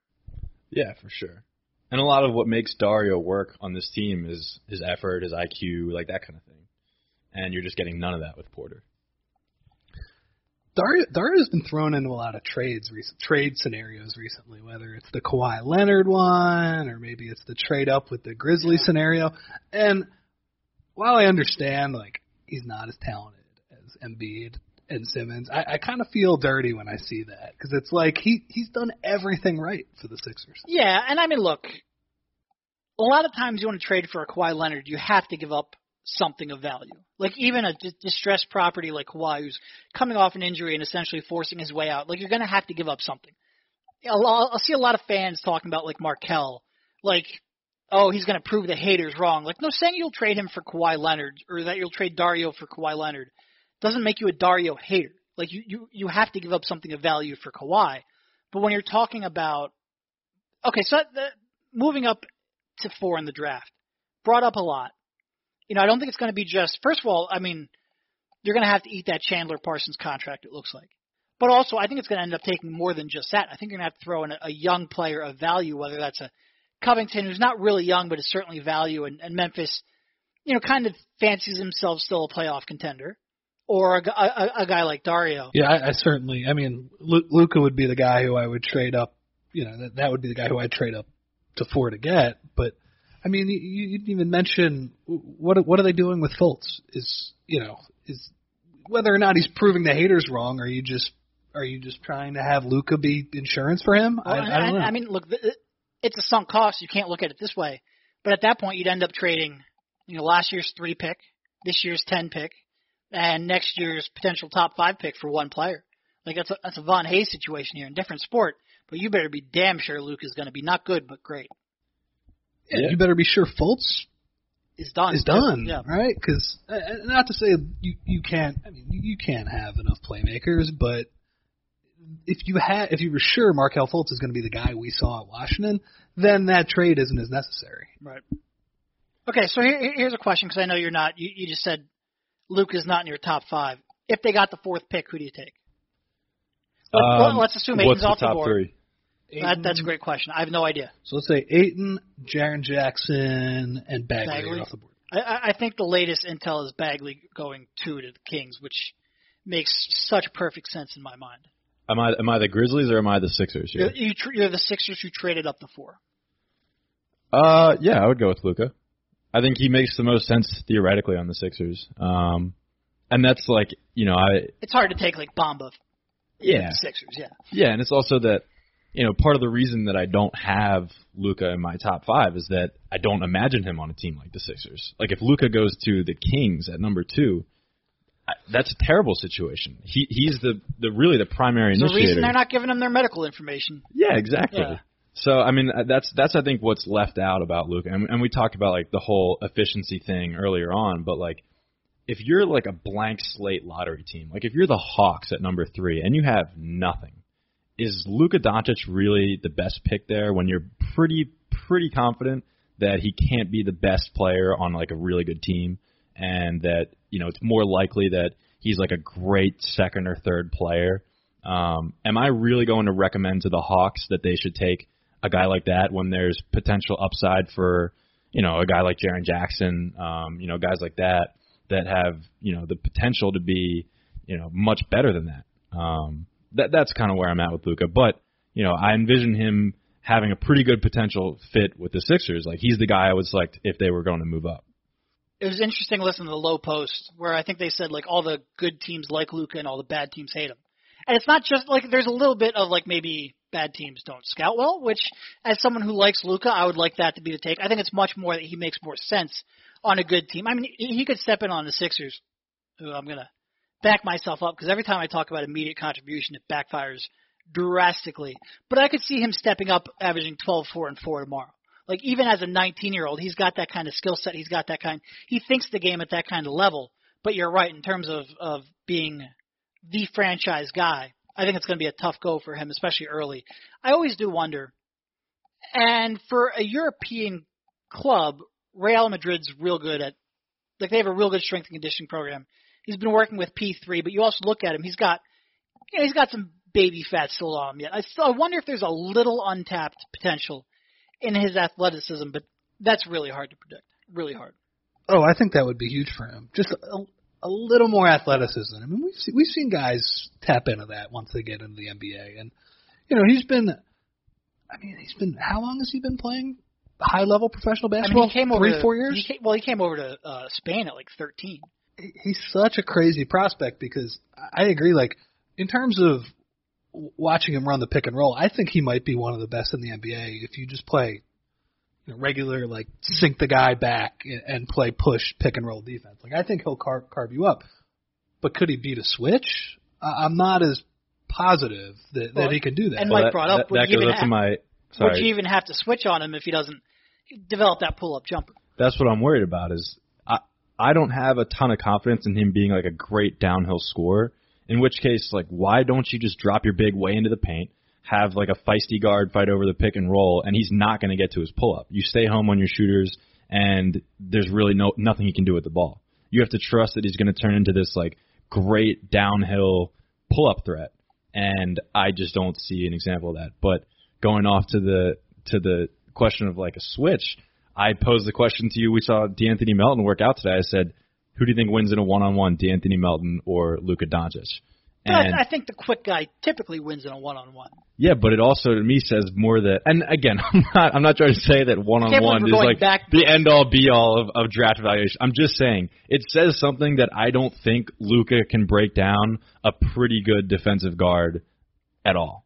Yeah, for sure. And a lot of what makes Dario work on this team is his effort, his IQ, like that kind of thing. And you're just getting none of that with Porter. Dario Dario's been thrown into a lot of trades, recent, trade scenarios recently. Whether it's the Kawhi Leonard one, or maybe it's the trade up with the Grizzly yeah. scenario. And while I understand, like he's not as talented as Embiid, and Simmons. I, I kind of feel dirty when I see that because it's like he he's done everything right for the Sixers. Yeah, and I mean, look, a lot of times you want to trade for a Kawhi Leonard, you have to give up something of value. Like even a d- distressed property like Kawhi, who's coming off an injury and essentially forcing his way out. Like you're going to have to give up something. I'll, I'll see a lot of fans talking about like Markelle, like oh, he's going to prove the haters wrong. Like, no, saying you'll trade him for Kawhi Leonard or that you'll trade Dario for Kawhi Leonard doesn't make you a Dario hater. Like you, you, you have to give up something of value for Kawhi. But when you're talking about, okay, so the, moving up to four in the draft, brought up a lot. You know, I don't think it's going to be just, first of all, I mean, you're going to have to eat that Chandler Parsons contract, it looks like. But also, I think it's going to end up taking more than just that. I think you're going to have to throw in a, a young player of value, whether that's a Covington, who's not really young, but is certainly value, and, and Memphis, you know, kind of fancies himself still a playoff contender or a, a, a guy like Dario. Yeah, I, I certainly. I mean, Luka would be the guy who I would trade up. You know, that that would be the guy who I'd trade up to four to get. But I mean, you, you didn't even mention what what are they doing with Fultz? Is you know is whether or not he's proving the haters wrong? Are you just are you just trying to have Luka be insurance for him? Well, I, I, don't know. I mean, look, it's a sunk cost. You can't look at it this way. But at that point, you'd end up trading, you know, last year's three pick, this year's ten pick, and next year's potential top five pick for one player. Like that's a that's a Von Hayes situation here in different sport, but you better be damn sure Luke is going to be not good but great. Yeah, yeah. you better be sure Fultz is done. Is done, yeah. right? Because uh, not to say you you can't. I mean, you can't have enough playmakers, but if you had if you were sure Markelle Fultz is going to be the guy we saw at Washington, then that trade isn't as necessary. Right. Okay, so here, here's a question because I know you're not. You, you just said Luke is not in your top five. If they got the fourth pick, who do you take? Um, let's assume Ayton's off the, the board. Three? That, that's a great question. I have no idea. So let's say Ayton, Jaren Jackson, and Bagley, Bagley. are off the board. I, I think the latest intel is Bagley going two to the Kings, which makes such perfect sense in my mind. Am I am I the Grizzlies or am I the Sixers here? You're, you are the Sixers who traded up the four. Uh, yeah, I would go with Luka. I think he makes the most sense theoretically on the Sixers. Um, and that's like you know I. It's hard to take like Bamba. Yeah. Sixers, yeah. Yeah, and it's also that you know part of the reason that I don't have Luka in my top five is that I don't imagine him on a team like the Sixers. Like if Luka goes to the Kings at number two, that's a terrible situation. He he's the the really the primary There's initiator. The reason they're not giving him their medical information. Yeah, exactly. Yeah. So I mean uh, that's that's I think what's left out about Luka, and, and we talked about like the whole efficiency thing earlier on, but like if you're like a blank slate lottery team, like if you're the Hawks at number three and you have nothing, is Luka Doncic really the best pick there when you're pretty pretty confident that he can't be the best player on like a really good team, and that you know it's more likely that he's like a great second or third player. Um, am I really going to recommend to the Hawks that they should take a guy like that when there's potential upside for, you know, a guy like Jaren Jackson, um, you know, guys like that that have, you know, the potential to be, you know, much better than that. Um, that that's kind of where I'm at with Luka. but you know, I envision him having a pretty good potential fit with the Sixers. Like he's the guy I would select if they were going to move up. It was interesting to listen to the Lowe Post where I think they said like all the good teams like Luka and all the bad teams hate him. And it's not just like there's a little bit of like maybe bad teams don't scout well, which as someone who likes Luka, I would like that to be the take. I think it's much more that he makes more sense on a good team. I mean, he could step in on the Sixers, who I'm gonna back myself up because every time I talk about immediate contribution, it backfires drastically. But I could see him stepping up, averaging 12, 4, and 4 tomorrow. Like even as a 19 year old, he's got that kind of skill set. He's got that kind. He thinks the game at that kind of level. But you're right in terms of of being the franchise guy. I think it's going to be a tough go for him, especially early. I always do wonder. And for a European club, Real Madrid's real good at, like they have a real good strength and conditioning program. He's been working with P3, but you also look at him. He's got, you know, he's got some baby fat still on him yet. I still I wonder if there's a little untapped potential in his athleticism, but that's really hard to predict. Really hard. Oh, I think that would be huge for him. Just a, a little more athleticism. I mean, we've seen, we've seen guys tap into that once they get into the NBA, and you know he's been. I mean, he's been. How long has he been playing high level professional basketball? I mean, he came over three, to, four years. He came, well, he came over to uh, Spain at like 13. He's such a crazy prospect because I agree. Like in terms of watching him run the pick and roll, I think he might be one of the best in the NBA if you just play you know, regular like sink the guy back and play push pick and roll defense. Like I think he'll carve, carve you up, but could he beat a switch? I'm not as positive that, Well, that he can do that. and Well, Mike that, brought up, that, would that you even have- my. Would you even have to switch on him if he doesn't develop that pull up jumper? that's what I'm worried about. Is I don't have a ton of confidence in him being like a great downhill scorer. In which case, like, why don't you just drop your big way into the paint, have like a feisty guard fight over the pick and roll, and he's not going to get to his pull up. You stay home on your shooters, and there's really no nothing he can do with the ball. You have to trust that he's going to turn into this like great downhill pull up threat, and I just don't see an example of that. But going off to the to the question of like a switch, I posed the question to you. We saw D'Anthony Melton work out today. I said, "Who do you think wins in a one-on-one, D'Anthony Melton or Luka Doncic?" But And I, I think the quick guy typically wins in a one on one. yeah, but it also to me says more that. And again, I'm not I'm not trying to say that one-on-one is like back- the end-all be-all of, of draft evaluation. I'm just saying it says something that I don't think Luka can break down a pretty good defensive guard at all.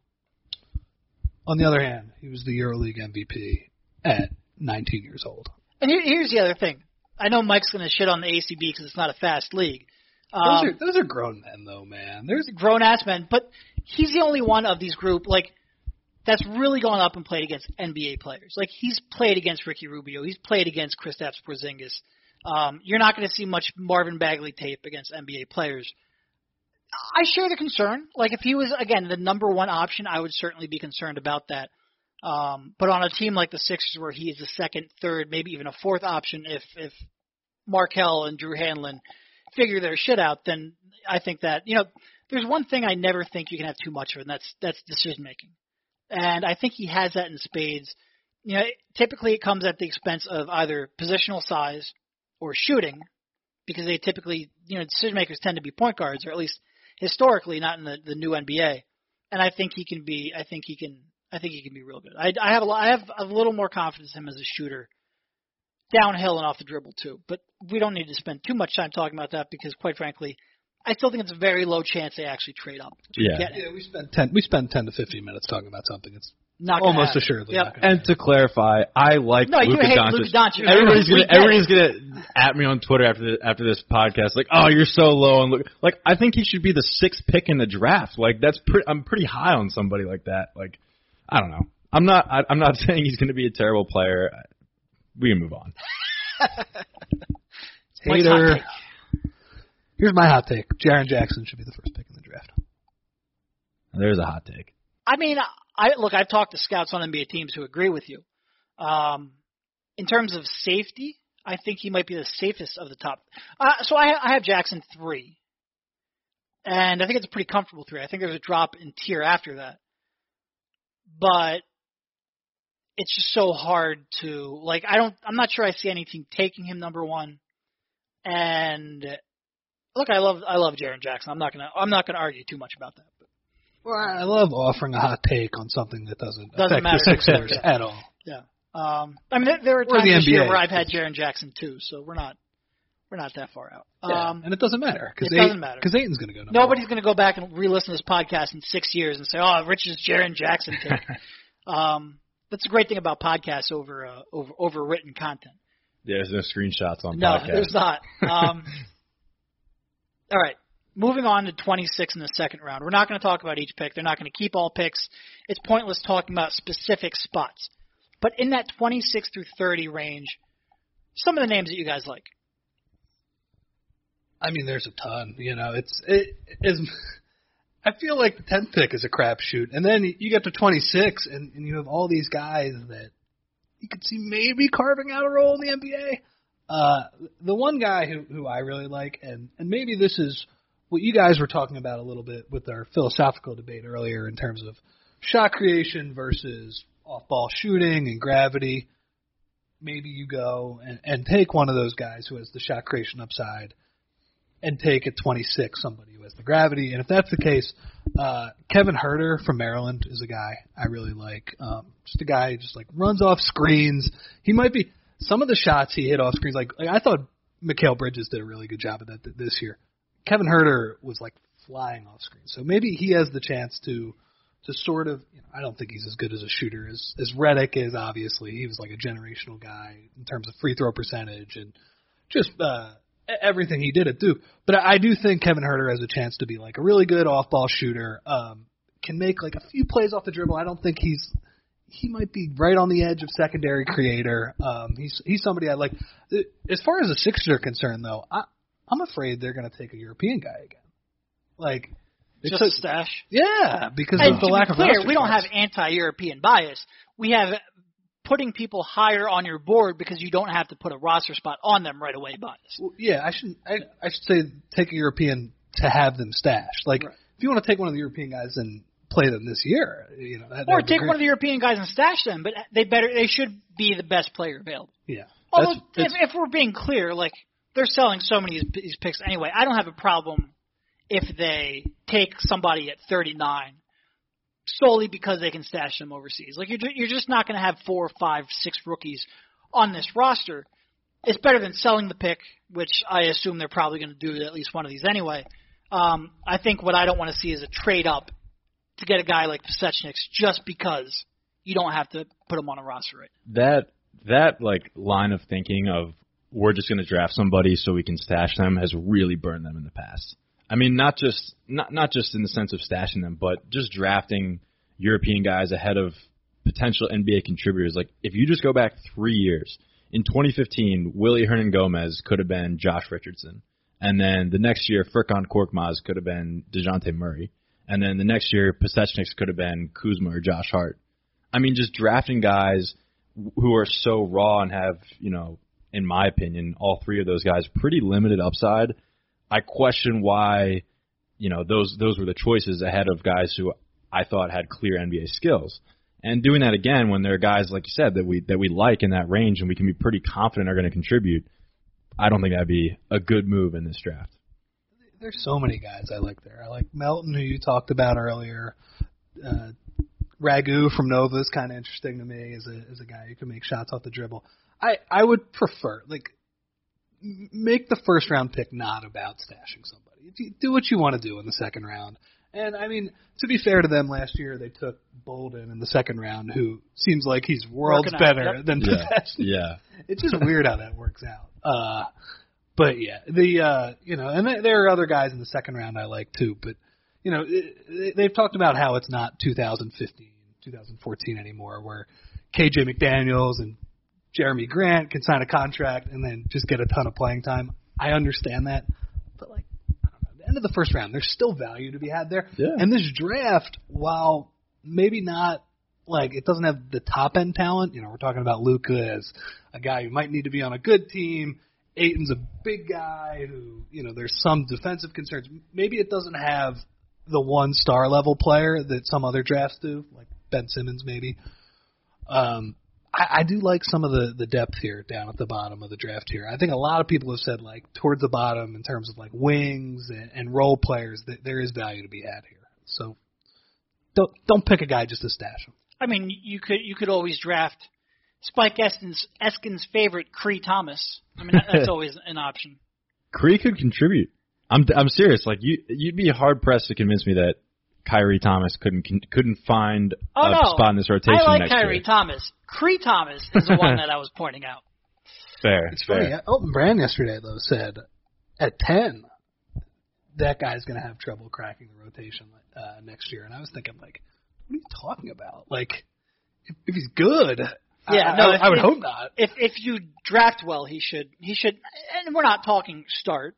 On the other hand, he was the EuroLeague MVP at 19 years old. And here, here's the other thing. I know Mike's going to shit on the ACB because it's not a fast league. Those Um, are those are grown men though, man. There's grown ass men, but he's the only one of these group like that's really gone up and played against NBA players. Like he's played against Ricky Rubio, he's played against Kristaps Porzingis. Um, you're not going to see much Marvin Bagley tape against NBA players. I share the concern. Like if he was again the number one option, I would certainly be concerned about that. Um, but on a team like the Sixers, where he is the second, third, maybe even a fourth option, if if Markelle and Drew Hanlen figure their shit out, then I think that you know there's one thing I never think you can have too much of, and that's that's decision making. And I think he has that in spades. You know, typically it comes at the expense of either positional size or shooting, because they typically, you know, decision makers tend to be point guards, or at least historically, not in the, the new NBA. And I think he can be. I think he can. I think he can be real good. I, I have a lot, I have a little more confidence in him as a shooter, downhill and off the dribble too. But we don't need to spend too much time talking about that because, quite frankly, I still think it's a very low chance they actually trade up to Yeah. get yeah, we spent 10 we spend 10 to 15 minutes talking about something. It's Not almost happen. assuredly Yep. not going to And to clarify, I like No, you Luka hate Doncic. Luka Doncic. Everybody's gonna everybody's gonna at me on Twitter after the, after this podcast, like, oh, you're so low on Luka. Like, I think he should be the sixth pick in the draft. Like, that's pretty. I'm pretty high on somebody like that. Like, I don't know. I'm not. I, I'm not saying he's gonna be a terrible player. We can move on. Mike's Hater. Here's my hot take. Jaren Jackson should be the first pick in the draft. There's a hot take. I mean, I look. I've talked to scouts on NBA teams who agree with you. Um, in terms of safety, I think he might be the safest of the top. Uh, so I, I have Jackson three. and I think it's a pretty comfortable three. I think there's a drop in tier after that, but it's just so hard to like. I don't. I'm not sure I see anything taking him number one. And look, I love I love Jaren Jackson. I'm not gonna I'm not gonna argue too much about that. But. Well, I love offering a hot take on something that doesn't, Doesn't affect matter. the Sixers Yeah. at all. Yeah. Um, I mean, there, there were times this year where I've had Jaren Jackson too, so we're not we're not that far out. Um, and it doesn't matter because it doesn't matter. because Ayton's going to go. Nobody's going to go back and re-listen to this podcast in six years and say, "Oh, Rich's Jaren Jackson take." um, that's a great thing about podcasts over uh, over over written content. There's no screenshots on No, podcast. there's not. Um, all right. Moving on to 26 in the second round. We're not going to talk about each pick. They're not going to keep all picks. It's pointless talking about specific spots. But in that 26 through 30 range, some of the names that you guys like. I mean, there's a ton. You know, it's it is. I feel like the tenth pick is a crapshoot, and then you get to 26, and, and you have all these guys that you could see maybe carving out a role in the NBA. Uh, the one guy who who I really like, and and maybe this is what you guys were talking about a little bit with our philosophical debate earlier in terms of shot creation versus off ball shooting and gravity. Maybe you go and, and take one of those guys who has the shot creation upside and take at 26 somebody who has the gravity. And if that's the case, uh, Kevin Huerter from Maryland is a guy I really like. Um, just a guy who just like runs off screens. He might be some of the shots he hit off screens. Like, like I thought Mikal Bridges did a really good job of that th- this year. Kevin Huerter was like flying off screen. So maybe he has the chance to to sort of. You know, I don't think he's as good as a shooter as as Redick is. Obviously, he was like a generational guy in terms of free throw percentage and just uh, everything he did at Duke. But I I do think Kevin Huerter has a chance to be like a really good off ball shooter. Um, can make like a few plays off the dribble. I don't think he's he might be right on the edge of secondary creator. Um, he's he's somebody I like. As far as the Sixers are concerned, though, I I'm afraid they're going to take a European guy again. Like they Just took- a stash. yeah, because And of the to lack be of clear, roster we don't have anti-European bias. We have putting people higher on your board because you don't have to put a roster spot on them right away bias. Well, yeah, I should I, I should say take a European to have them stashed. Like Right. if you want to take one of the European guys and play them this year, you know, that, Or take one of the European guys and stash them, but they better they should be the best player available. yeah. Although, if, if we're being clear, like they're selling so many of these- these picks anyway, I don't have a problem if they take somebody at 39 solely because they can stash them overseas. Like you're you're just not going to have four, five, six rookies on this roster. It's better than selling the pick, which I assume they're probably going to do at least one of these anyway. Um, I think what I don't want to see is a trade up to get a guy like Pasecniks just because you don't have to put him on a roster right that that like line of thinking of we're just going to draft somebody so we can stash them has really burned them in the past. I mean, not just not not just in the sense of stashing them, but just drafting European guys ahead of potential NBA contributors. Like if you just go back three years, in 2015, Willy Hernangomez could have been Josh Richardson, and then the next year, Furkan Korkmaz could have been Dejounte Murray, and then the next year, Pasecniks could have been Kuzma or Josh Hart. I mean, just drafting guys who are so raw and have, you know, in my opinion, all three of those guys pretty limited upside. I question why, you know, those those were the choices ahead of guys who I thought had clear NBA skills. And doing that again when there are guys like you said that we that we like in that range and we can be pretty confident are going to contribute, I don't think that'd be a good move in this draft. there's so many guys I like there. I like Melton, who you talked about earlier. Uh, Ragu from Nova is kind of interesting to me as a as a guy who can make shots off the dribble. I I would prefer like make the first round pick not about stashing somebody. Do what you want to do in the second round. And I mean, to be fair to them, last year they took Bolden in the second round, who seems like he's worlds better yep. than Yeah, Possession yeah. it's just weird how that works out. Uh, but yeah, the uh, you know, and th- there are other guys in the second round I like too. But you know, it, they've talked about how it's not 2015, 2014 anymore, where KJ McDaniels and Jeremy Grant can sign a contract and then just get a ton of playing time. I understand that, but like, I don't know, at the end of the first round, there's still value to be had there. Yeah. And this draft, while maybe not like it doesn't have the top end talent, you know, we're talking about Luka as a guy who might need to be on a good team. Ayton's a big guy who, you know, there's some defensive concerns. Maybe it doesn't have the one star level player that some other drafts do, like Ben Simmons maybe. Um, I, I do like some of the the depth here down at the bottom of the draft here. I think a lot of people have said like towards the bottom in terms of like wings and, and role players that there is value to be had here. So don't don't pick a guy just to stash him. I mean, you could you could always draft Spike Eskin's, Eskin's favorite, Cree Thomas. I mean, that's always an option. Cree could contribute. I'm I'm serious. Like you, you'd be hard pressed to convince me that Khyri Thomas couldn't couldn't find oh, a no. spot in this rotation I like next Khyri year. Thomas. Cree Thomas is the one that I was pointing out. Fair. It's fair. funny. Elton Brand yesterday though said at ten that guy's going to have trouble cracking the rotation uh, next year, and I was thinking like, what are you talking about? Like, if, if he's good, Yeah, I, no, I, if- I would if- hope not. If if you draft well, he should he should. And we're not talking start.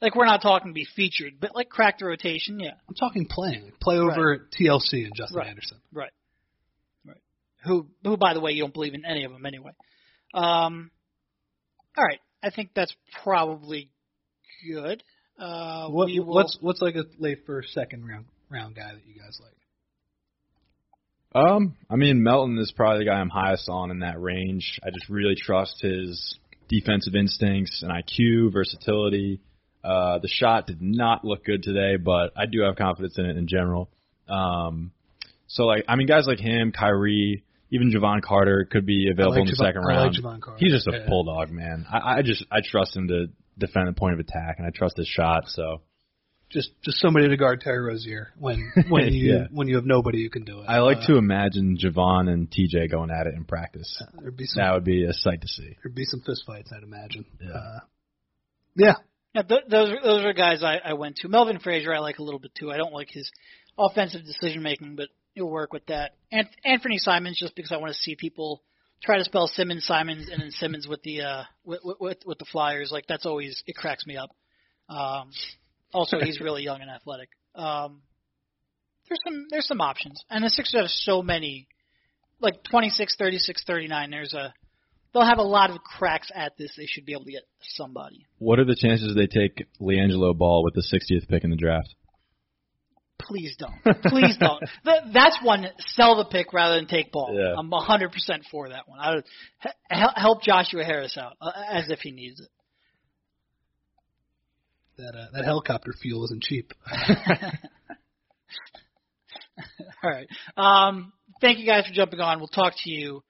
Like we're not talking to be featured, but like crack the rotation. Yeah, I'm talking playing, like, play over at TLC and Justin Right. Anderson. right, right. Who who by the way you don't believe in any of them anyway. Um, all right, I think that's probably good. Uh, What, will, what's what's like a late first, second round round guy that you guys like? Um, I mean, Melton is probably the guy I'm highest on in that range. I just really trust his defensive instincts and IQ, versatility. Uh, the shot did not look good today, but I do have confidence in it in general. Um, so like, I mean, guys like him, Khyri, even Jevon Carter could be available I in the Jevon- second I like round. Jevon Carter. He's just a Yeah. bulldog, man. I, I just I trust him to defend the point of attack, and I trust his shot. So Just just somebody to guard Terry Rozier when when you Yeah. when you have nobody who can do it. I like Uh, to imagine Jevon and TJ going at it in practice. Be some That would be a sight to see. there'd be some fistfights, I'd imagine. Yeah. Uh, yeah. Yeah, th- those those are guys I, I went to. Melvin Frazier I like a little bit too. I don't like his offensive decision making, but he'll work with that. And Anfernee Simons just because I want to see people try to spell Simmons Simons and then Simmons with the uh with with, with the Flyers. Like that's always it cracks me up. Um, also, he's really young and athletic. Um, there's some there's some options, and the Sixers have so many, like 26, 36, 39. There's a they'll have a lot of cracks at this. They should be able to get somebody. What are the chances they take LiAngelo Ball with the 60th pick in the draft? Please don't. Please don't. Th- That's one. Sell the pick rather than take ball. Yeah. I'm 100% for that one. I would help Joshua Harris out uh, as if he needs it. That uh, that helicopter fuel isn't cheap. All right. Um, thank you guys for jumping on. We'll talk to you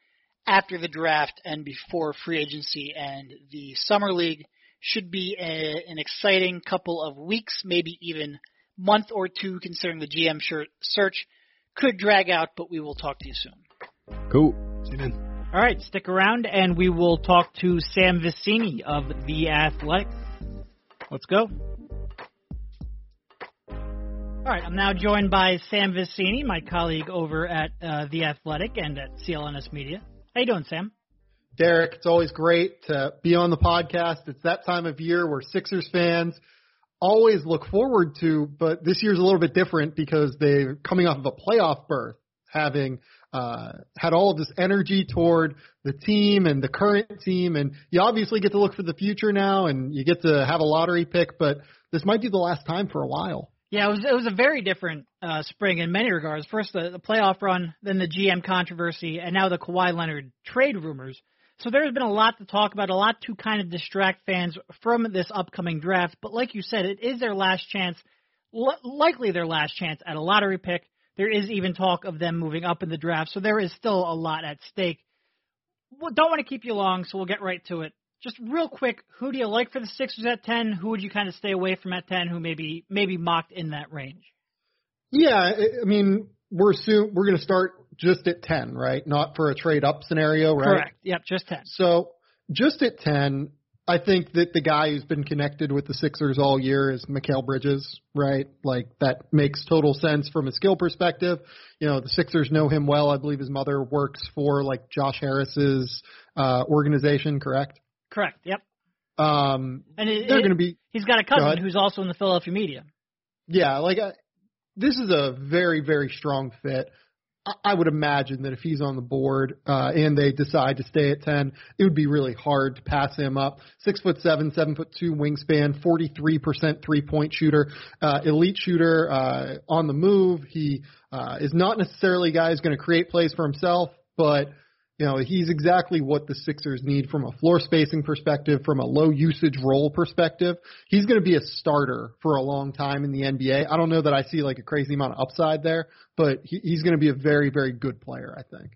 after the draft and before free agency and the summer league. Should be a, an exciting couple of weeks, maybe even month or two, considering the GM shir- search could drag out. But we will talk to you soon. Cool. See you, man. All right, stick around and we will talk to Sam Vecenie of The Athletic. Let's go. All right, I'm now joined by Sam Vecenie, my colleague over at uh, The Athletic and at CLNS Media. How you doing, Sam? Derek, it's always great to be on the podcast. It's that time of year where Sixers fans always look forward to, but this year's a little bit different because they're coming off of a playoff berth, having uh, had all of this energy toward the team and the current team, and you obviously get to look for the future now, and you get to have a lottery pick, but this might be the last time for a while. Yeah, it was it was a very different uh, spring in many regards. First, the, the playoff run, then the GM controversy, and now the Kawhi Leonard trade rumors. So there's been a lot to talk about, a lot to kind of distract fans from this upcoming draft. But like you said, it is their last chance, li- likely their last chance at a lottery pick. There is even talk of them moving up in the draft, so there is still a lot at stake. Well, don't want to keep you long, so we'll get right to it. Just real quick, who do you like for the Sixers at ten? Who would you kind of stay away from at ten? Who maybe maybe mocked in that range? Yeah, I mean, we're assume we're going to start just at 10, right? Not for a trade up scenario, right? Correct. Yep, just ten. So just at 10, I think that the guy who's been connected with the Sixers all year is Mikal Bridges, right? Like that makes total sense from a skill perspective. You know, the Sixers know him well. I believe his mother works for like Josh Harris's uh organization, correct? Correct. Yep. Um And it, they're going to be he's got a cousin who's also in the Philadelphia media. yeah, like uh, this is a very very strong fit. I would imagine that if he's on the board uh, and they decide to stay at ten, it would be really hard to pass him up. Six foot seven, seven foot two wingspan, forty three percent three point shooter, uh, elite shooter uh, on the move. He uh, is not necessarily a guy who's going to create plays for himself, but you know, he's exactly what the Sixers need from a floor spacing perspective, from a low usage role perspective. He's going to be a starter for a long time in the NBA. I don't know that I see like a crazy amount of upside there, but he, he's going to be a very, very good player, I think.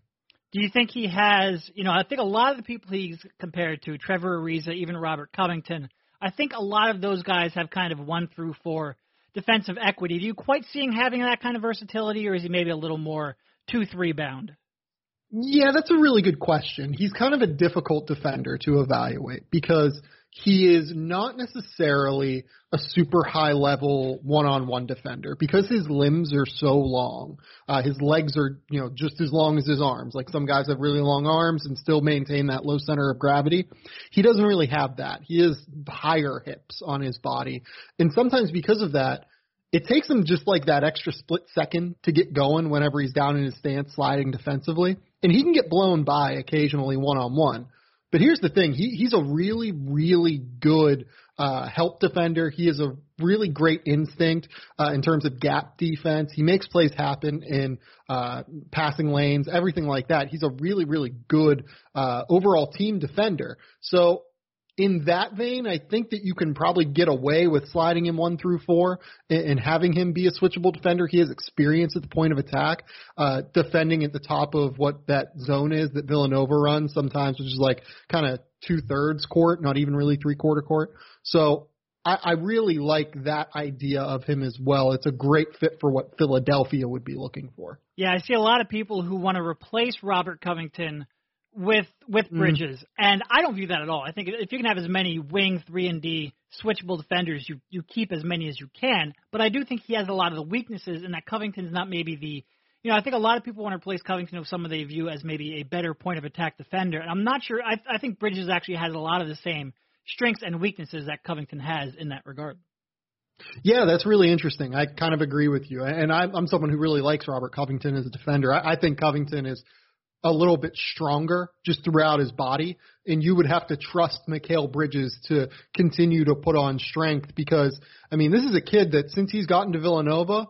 Do you think he has, you know, I think a lot of the people he's compared to, Trevor Ariza, even Robert Covington, I think a lot of those guys have kind of one through four defensive equity. Do you quite see him having that kind of versatility, or is he maybe a little more two three bound? Yeah, that's a really good question. He's kind of a difficult defender to evaluate because he is not necessarily a super high level one on one defender because his limbs are so long. Uh, his legs are, you know, just as long as his arms. Like some guys have really long arms and still maintain that low center of gravity. He doesn't really have that. He has higher hips on his body. And sometimes because of that, it takes him just like that extra split second to get going whenever he's down in his stance sliding defensively. And he can get blown by occasionally one on one. But here's the thing, he he's a really, really good uh help defender. He has a really great instinct uh in terms of gap defense. He makes plays happen in uh passing lanes, everything like that. He's a really, really good uh overall team defender. So in that vein, I think that you can probably get away with sliding him one through four and, and having him be a switchable defender. He has experience at the point of attack, uh, defending at the top of what that zone is that Villanova runs sometimes, which is like kind of two thirds court, not even really three quarter court. So I, I really like that idea of him as well. It's a great fit for what Philadelphia would be looking for. Yeah, I see a lot of people who want to replace Robert Covington with with Mm. Bridges, and I don't view that at all. I think if you can have as many wing three and D switchable defenders, you you keep as many as you can. But I do think he has a lot of the weaknesses, and that Covington's not maybe the you know, I think a lot of people want to replace Covington with someone they view as maybe a better point of attack defender. And I'm not sure. I, I think Bridges actually has a lot of the same strengths and weaknesses that Covington has in that regard. Yeah, that's really interesting. I kind of agree with you. And I'm, I'm someone who really likes Robert Covington as a defender. I, I think Covington is a little bit stronger just throughout his body, and you would have to trust Mikal Bridges to continue to put on strength because, I mean, this is a kid that since he's gotten to Villanova,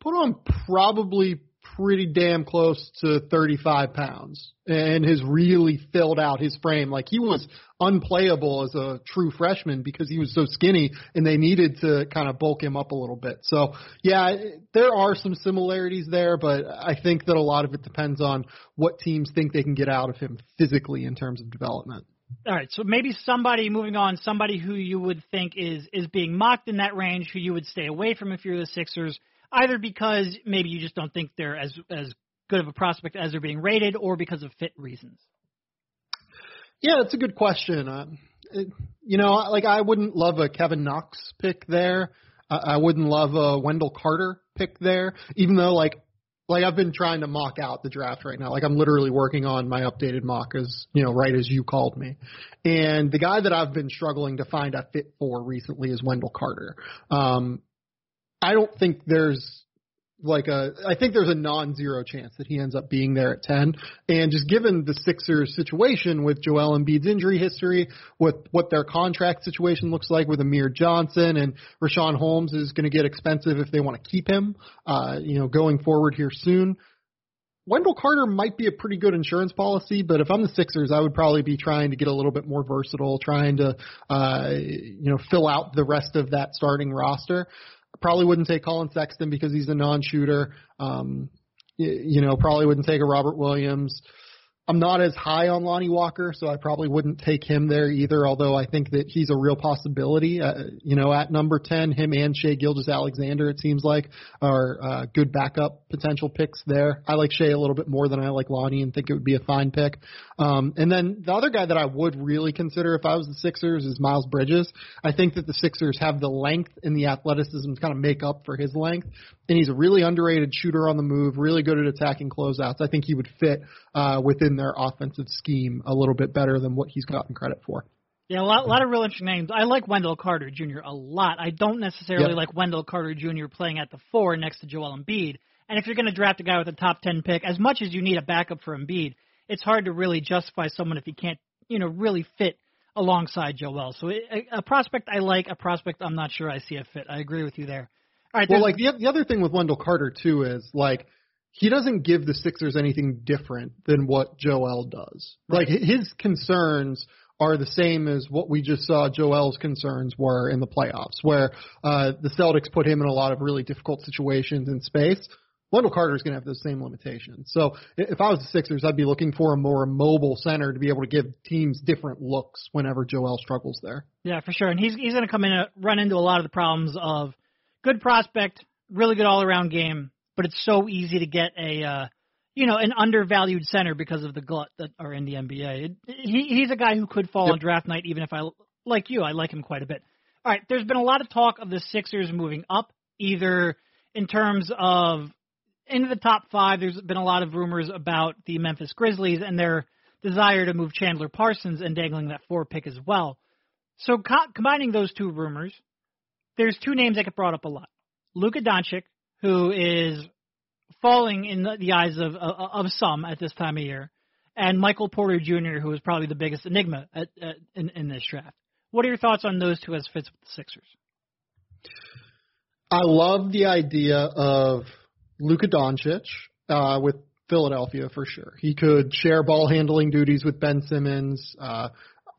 put on probably pretty damn close to 35 pounds and has really filled out his frame. Like he was unplayable as a true freshman because he was so skinny and they needed to kind of bulk him up a little bit. So yeah, there are some similarities there, but I think that a lot of it depends on what teams think they can get out of him physically in terms of development. All right, so maybe somebody moving on, somebody who you would think is is being mocked in that range, who you would stay away from if you're the Sixers, either because maybe you just don't think they're as as good of a prospect as they're being rated, or because of fit reasons. Yeah, that's a good question. Uh, it, you know, like I wouldn't love a Kevin Knox pick there. I, I wouldn't love a Wendell Carter pick there, even though like like I've been trying to mock out the draft right now. Like I'm literally working on my updated mock as you know, right as you called me. And the guy that I've been struggling to find a fit for recently is Wendell Carter. Um, I don't think there's like a I think there's a non-zero chance that he ends up being there at 10 and just given the Sixers situation with Joel Embiid's injury history with what their contract situation looks like with Amir Johnson and Richaun Holmes is going to get expensive if they want to keep him uh you know going forward here soon Wendell Carter might be a pretty good insurance policy, but if I'm the Sixers, I would probably be trying to get a little bit more versatile, trying to, uh, you know, fill out the rest of that starting roster. Probably wouldn't take Collin Sexton because he's a non-shooter. Um, you, you know, probably wouldn't take a Robert Williams. I'm not as high on Lonnie Walker, so I probably wouldn't take him there either. Although I think that he's a real possibility. Uh, you know, at number 10, him and Shai Gilgeous-Alexander, it seems like, are uh, good backup potential picks there. I like Shai a little bit more than I like Lonnie, and think it would be a fine pick. Um, and then the other guy that I would really consider if I was the Sixers is Miles Bridges. I think that the Sixers have the length and the athleticism to kind of make up for his length, and he's a really underrated shooter on the move, really good at attacking closeouts. I think he would fit uh, within their offensive scheme a little bit better than what he's gotten credit for. Yeah, a lot, a lot of real interesting names. I like Wendell Carter Jr. a lot. I don't necessarily Yep. like Wendell Carter Jr. playing at the four next to Joel Embiid. And if you're going to draft a guy with a top 10 pick, as much as you need a backup for Embiid, it's hard to really justify someone if he can't, you know, really fit alongside Joel. So a, a prospect I like, a prospect I'm not sure I see a fit. I agree with you there. All right. Well, like the, the other thing with Wendell Carter too is like he doesn't give the Sixers anything different than what Joel does. Right. Like his concerns are the same as what we just saw Joel's concerns were in the playoffs, where uh, the Celtics put him in a lot of really difficult situations in space. Wendell Carter is going to have those same limitations. So if I was the Sixers, I'd be looking for a more mobile center to be able to give teams different looks whenever Joel struggles there. Yeah, for sure. And he's he's going to come in and run into a lot of the problems of good prospect, really good all around game, but it's so easy to get a uh, you know an undervalued center because of the glut that are in the NBA. It, he he's a guy who could fall yep. on draft night, even if I like you, I like him quite a bit. All right, there's been a lot of talk of the Sixers moving up, either in terms of into the top five. There's been a lot of rumors about the Memphis Grizzlies and their desire to move Chandler Parsons and dangling that four pick as well. So co- combining those two rumors, there's two names that get brought up a lot. Luka Doncic, who is falling in the, eyes of, of, of some at this time of year, and Michael Porter Jr., who is probably the biggest enigma at, at, in, in this draft. What are your thoughts on those two as fits with the Sixers? I love the idea of Luka Doncic uh, with Philadelphia for sure. He could share ball handling duties with Ben Simmons. Uh,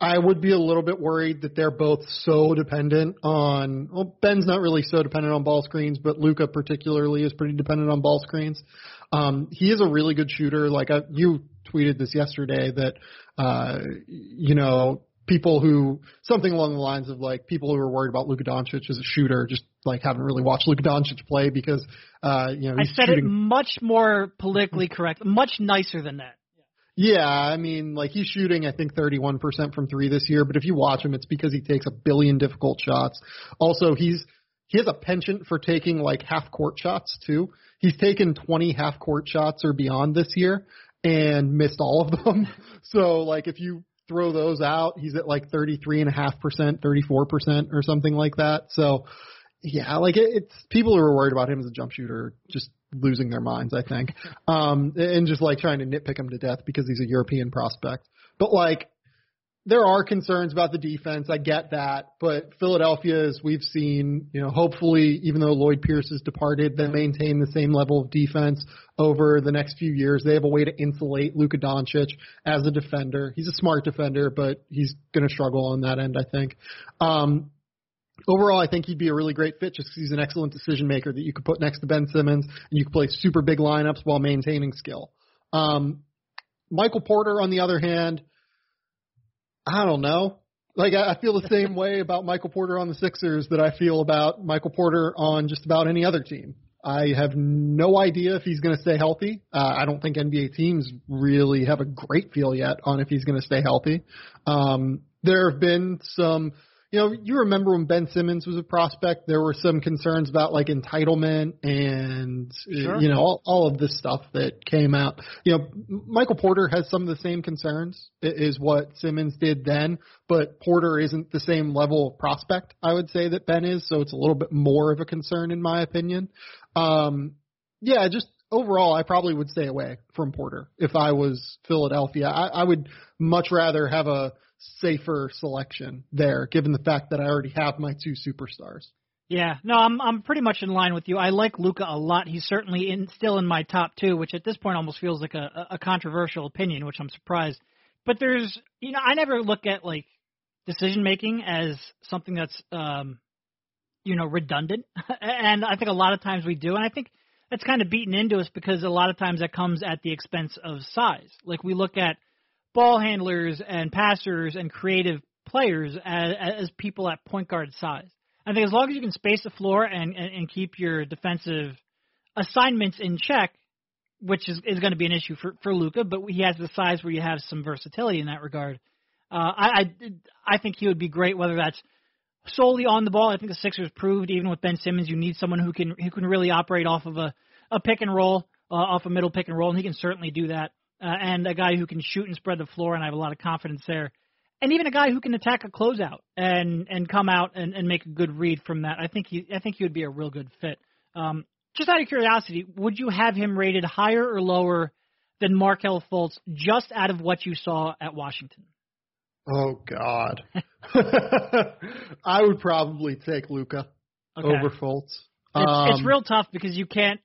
I would be a little bit worried that they're both so dependent on. Well, Ben's not really so dependent on ball screens, but Luka particularly is pretty dependent on ball screens. Um, he is a really good shooter. Like I, you tweeted this yesterday that, uh, you know, people who something along the lines of like people who are worried about Luka Doncic as a shooter just like haven't really watched Luka Doncic play because uh you know I said shooting... it much more politically correct, much nicer than that. Yeah, I mean, like he's shooting, I think 31% from three this year. But if you watch him, it's because he takes a billion difficult shots. Also, he's he has a penchant for taking like half court shots too. He's taken 20 half court shots or beyond this year and missed all of them. So like if you throw those out, he's at like 33.5%, 34% or something like that. So yeah, like it, it's people who are worried about him as a jump shooter just losing their minds, I think. Um, and just like trying to nitpick him to death because he's a European prospect. But like, there are concerns about the defense. I get that, but Philadelphia, as we've seen, you know, hopefully, even though Lloyd Pierce has departed, they maintain the same level of defense over the next few years. They have a way to insulate Luka Doncic as a defender. He's a smart defender, but he's going to struggle on that end, I think. Um, overall, I think he'd be a really great fit just because he's an excellent decision maker that you could put next to Ben Simmons and you could play super big lineups while maintaining skill. Um, Michael Porter, on the other hand, I don't know. Like I, I feel the same way about Michael Porter on the Sixers that I feel about Michael Porter on just about any other team. I have no idea if he's going to stay healthy. Uh, I don't think NBA teams really have a great feel yet on if he's going to stay healthy. Um, there have been some you know, you remember when Ben Simmons was a prospect, there were some concerns about like entitlement and sure. you know all, all of this stuff that came out. You know, Michael Porter has some of the same concerns is what Simmons did then, but Porter isn't the same level of prospect I would say that Ben is, so it's a little bit more of a concern in my opinion. Um, yeah, just overall, I probably would stay away from Porter if I was Philadelphia. I, I would much rather have a safer selection there, given the fact that I already have my two superstars. Yeah, no, I'm I'm pretty much in line with you. I like Luka a lot. He's certainly in, still in my top two, which at this point almost feels like a, a controversial opinion, which I'm surprised. But there's, you know, I never look at like decision making as something that's, um, you know, redundant, and I think a lot of times we do, and I think that's kind of beaten into us because a lot of times that comes at the expense of size. Like we look at ball handlers and passers and creative players as, as people at point guard size. I think as long as you can space the floor and, and, and keep your defensive assignments in check, which is, is going to be an issue for, for Luka, but he has the size where you have some versatility in that regard. Uh, I, I I think he would be great, whether that's solely on the ball. I think the Sixers proved even with Ben Simmons, you need someone who can who can really operate off of a a pick and roll, uh, off a middle pick and roll, and he can certainly do that uh, and a guy who can shoot and spread the floor, and I have a lot of confidence there. And even a guy who can attack a closeout and and come out and, and make a good read from that. I think he I think he would be a real good fit. Um, just out of curiosity, would you have him rated higher or lower than Markelle Fultz just out of what you saw at Washington? Oh God, I would probably take Luka Okay. over Fultz. It's, Um, it's real tough because you can't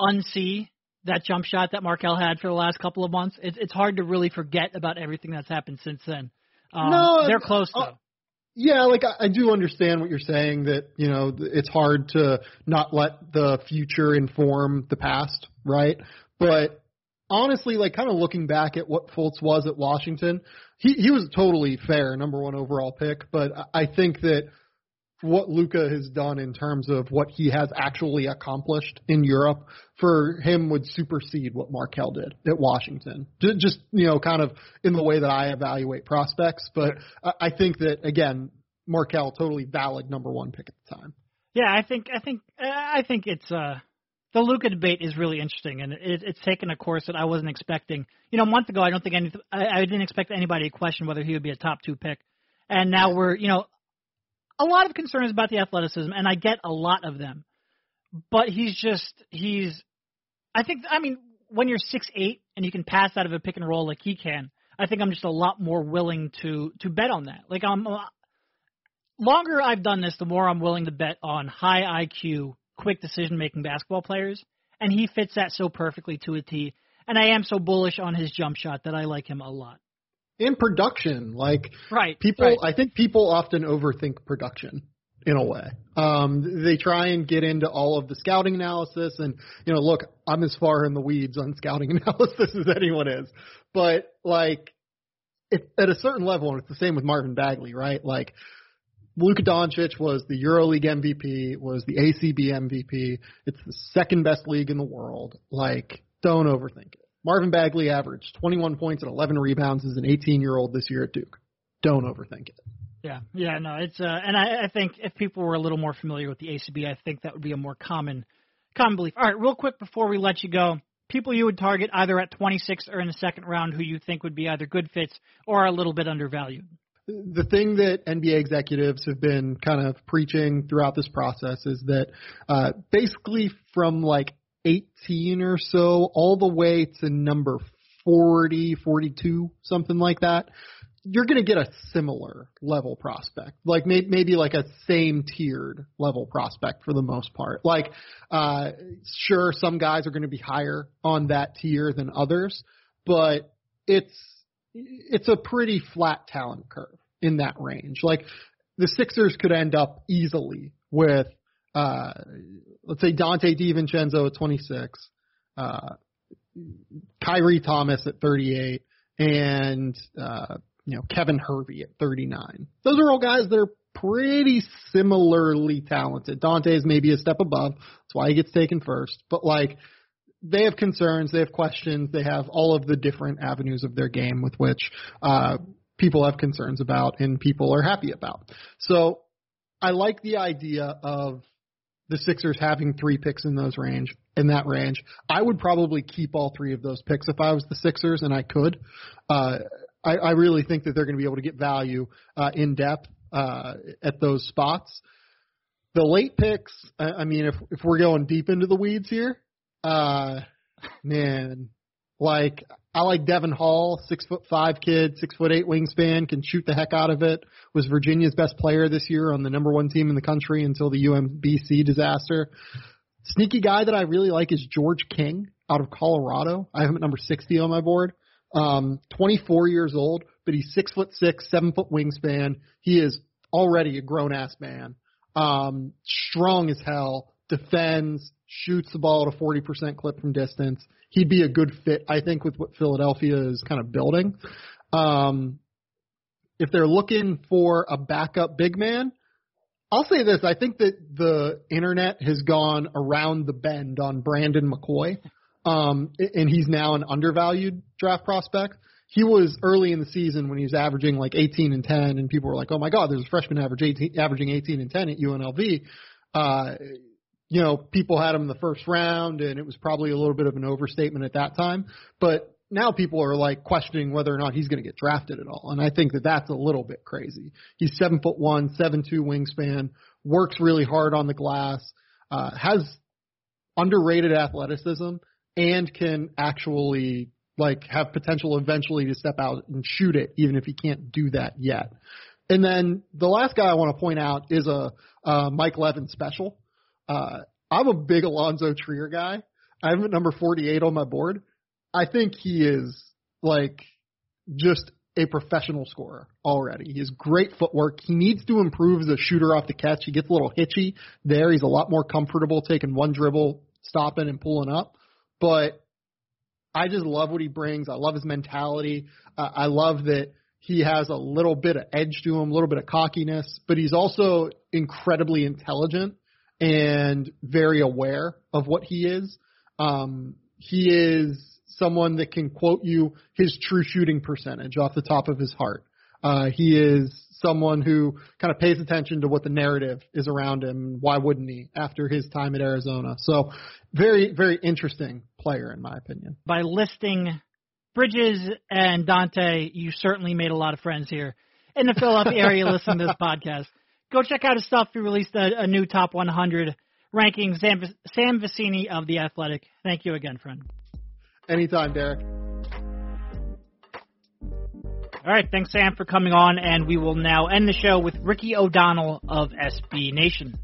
unsee that jump shot that Markelle had for the last couple of months. It's it's hard to really forget about everything that's happened since then. Um, No, they're uh, close uh, though. Yeah, like I, I do understand what you're saying that, you know, th- it's hard to not let the future inform the past, right? But honestly, like kind of looking back at what Fultz was at Washington, he he was totally fair, number one overall pick, but I- I think that what Luka has done in terms of what he has actually accomplished in Europe for him would supersede what Markelle did at Washington. Just, you know, kind of in the way that I evaluate prospects. But I I think that, again, Markelle, totally valid number one pick at the time. Yeah, I think I think I think it's uh the Luka debate is really interesting, and it, it's taken a course that I wasn't expecting. You know, a month ago, I don't think any I, I didn't expect anybody to question whether he would be a top two pick, and now we're you know a lot of concerns about the athleticism, and I get a lot of them, but he's just he's I think I mean when you're six eight and you can pass out of a pick and roll like he can, I think I'm just a lot more willing to to bet on that. Like I'm uh, longer I've done this, the more I'm willing to bet on high IQ, quick decision making basketball players, and he fits that so perfectly to a T. And I am so bullish on his jump shot that I like him a lot. In production, like Right. people, right. I think people often overthink production in a way. Um, they try and get into all of the scouting analysis, and you know, look, I'm as far in the weeds on scouting analysis as anyone is, but like, if, at a certain level, and it's the same with Marvin Bagley, right? Like, Luka Doncic was the EuroLeague MVP, was the ACB MVP. It's the second best league in the world. Like, don't overthink it. Marvin Bagley averaged 21 points and 11 rebounds as an 18 year old this year at Duke. Don't overthink it. Yeah, yeah, no, it's uh, and I, I think if people were a little more familiar with the ACB, I think that would be a more common common belief. All right, real quick before we let you go, people you would target either at 26 or in the second round who you think would be either good fits or a little bit undervalued. the thing that NBA executives have been kind of preaching throughout this process is that uh, basically from like 18 or so all the way to number 40, 42, something like that, you're going to get a similar level prospect, like may, maybe like a same tiered level prospect for the most part. Like, uh, sure, some guys are going to be higher on that tier than others, but it's it's a pretty flat talent curve in that range. Like the Sixers could end up easily with, uh, let's say Donte DiVincenzo at 26, uh, Khyri Thomas at 38, and uh, you know Kevin Hervey at 39. Those are all guys that are pretty similarly talented. Donte is maybe a step above. That's why he gets taken first. But like they have concerns, they have questions, they have all of the different avenues of their game with which uh, people have concerns about and people are happy about. So I like the idea of the Sixers having three picks in those range in that range. I would probably keep all three of those picks if I was the Sixers and I could. Uh, I, I really think that they're going to be able to get value uh, in depth uh, at those spots. The late picks, I, I mean, if if we're going deep into the weeds here, uh, man, like I like Devon Hall, six foot five kid, six foot eight wingspan, can shoot the heck out of it. Was Virginia's best player this year on the number one team in the country until the UMBC disaster. Sneaky guy that I really like is George King out of Colorado. I have him at number 60 on my board. Um, 24 years old, but he's six foot six, seven foot wingspan. He is already a grown ass man. Um, strong as hell, defends, shoots the ball at a 40% clip from distance. He'd be a good fit, I think, with what Philadelphia is kind of building. Um, if they're looking for a backup big man, I'll say this. I think that the internet has gone around the bend on Brandon McCoy. Um, and he's now an undervalued draft prospect. He was early in the season when he was averaging like 18 and 10, and people were like, "Oh my God, there's a freshman average 18, averaging 18 and 10 at UNLV." Uh, you know, people had him in the first round, and it was probably a little bit of an overstatement at that time. But now people are like questioning whether or not he's going to get drafted at all, and I think that that's a little bit crazy. He's seven foot one, seven two wingspan, works really hard on the glass, uh, has underrated athleticism and can actually like have potential eventually to step out and shoot it, even if he can't do that yet. And then the last guy I want to point out is a uh, Mike Levin special. Uh, I'm a big Alonzo Trier guy. I have him at number 48 on my board. I think he is like just a professional scorer already. He has great footwork. He needs to improve as a shooter off the catch. He gets a little hitchy there. He's a lot more comfortable taking one dribble, stopping and pulling up. But I just love what he brings. I love his mentality. Uh, I love that he has a little bit of edge to him, a little bit of cockiness, but he's also incredibly intelligent and very aware of what he is. Um, he is someone that can quote you his true shooting percentage off the top of his heart. Uh, he is someone who kind of pays attention to what the narrative is around him. Why wouldn't he after his time at Arizona? So very, very interesting player in my opinion. By listing Bridges and Donte, you certainly made a lot of friends here in the Philadelphia area listening to this podcast. Go check out his stuff. He released a, a new top 100 ranking. Sam, Sam Vecenie of The Athletic. Thank you again, friend. Anytime, Derek. All right, thanks, Sam, for coming on, and we will now end the show with Ricky O'Donnell of SB Nation.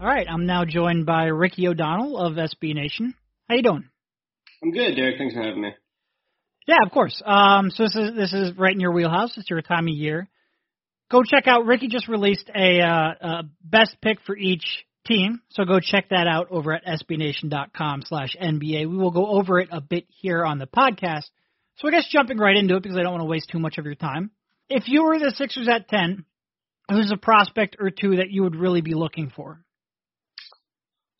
All right, I'm now joined by Ricky O'Donnell of SB Nation. How you doing? I'm good, Derek. Thanks for having me. Yeah, of course. Um, so this is this is right in your wheelhouse. It's your time of year. Go check out. Ricky just released a, uh, a best pick for each team, so go check that out over at sbnation.com/nba. We will go over it a bit here on the podcast. So I guess jumping right into it because I don't want to waste too much of your time. If you were the Sixers at ten, who's a prospect or two that you would really be looking for?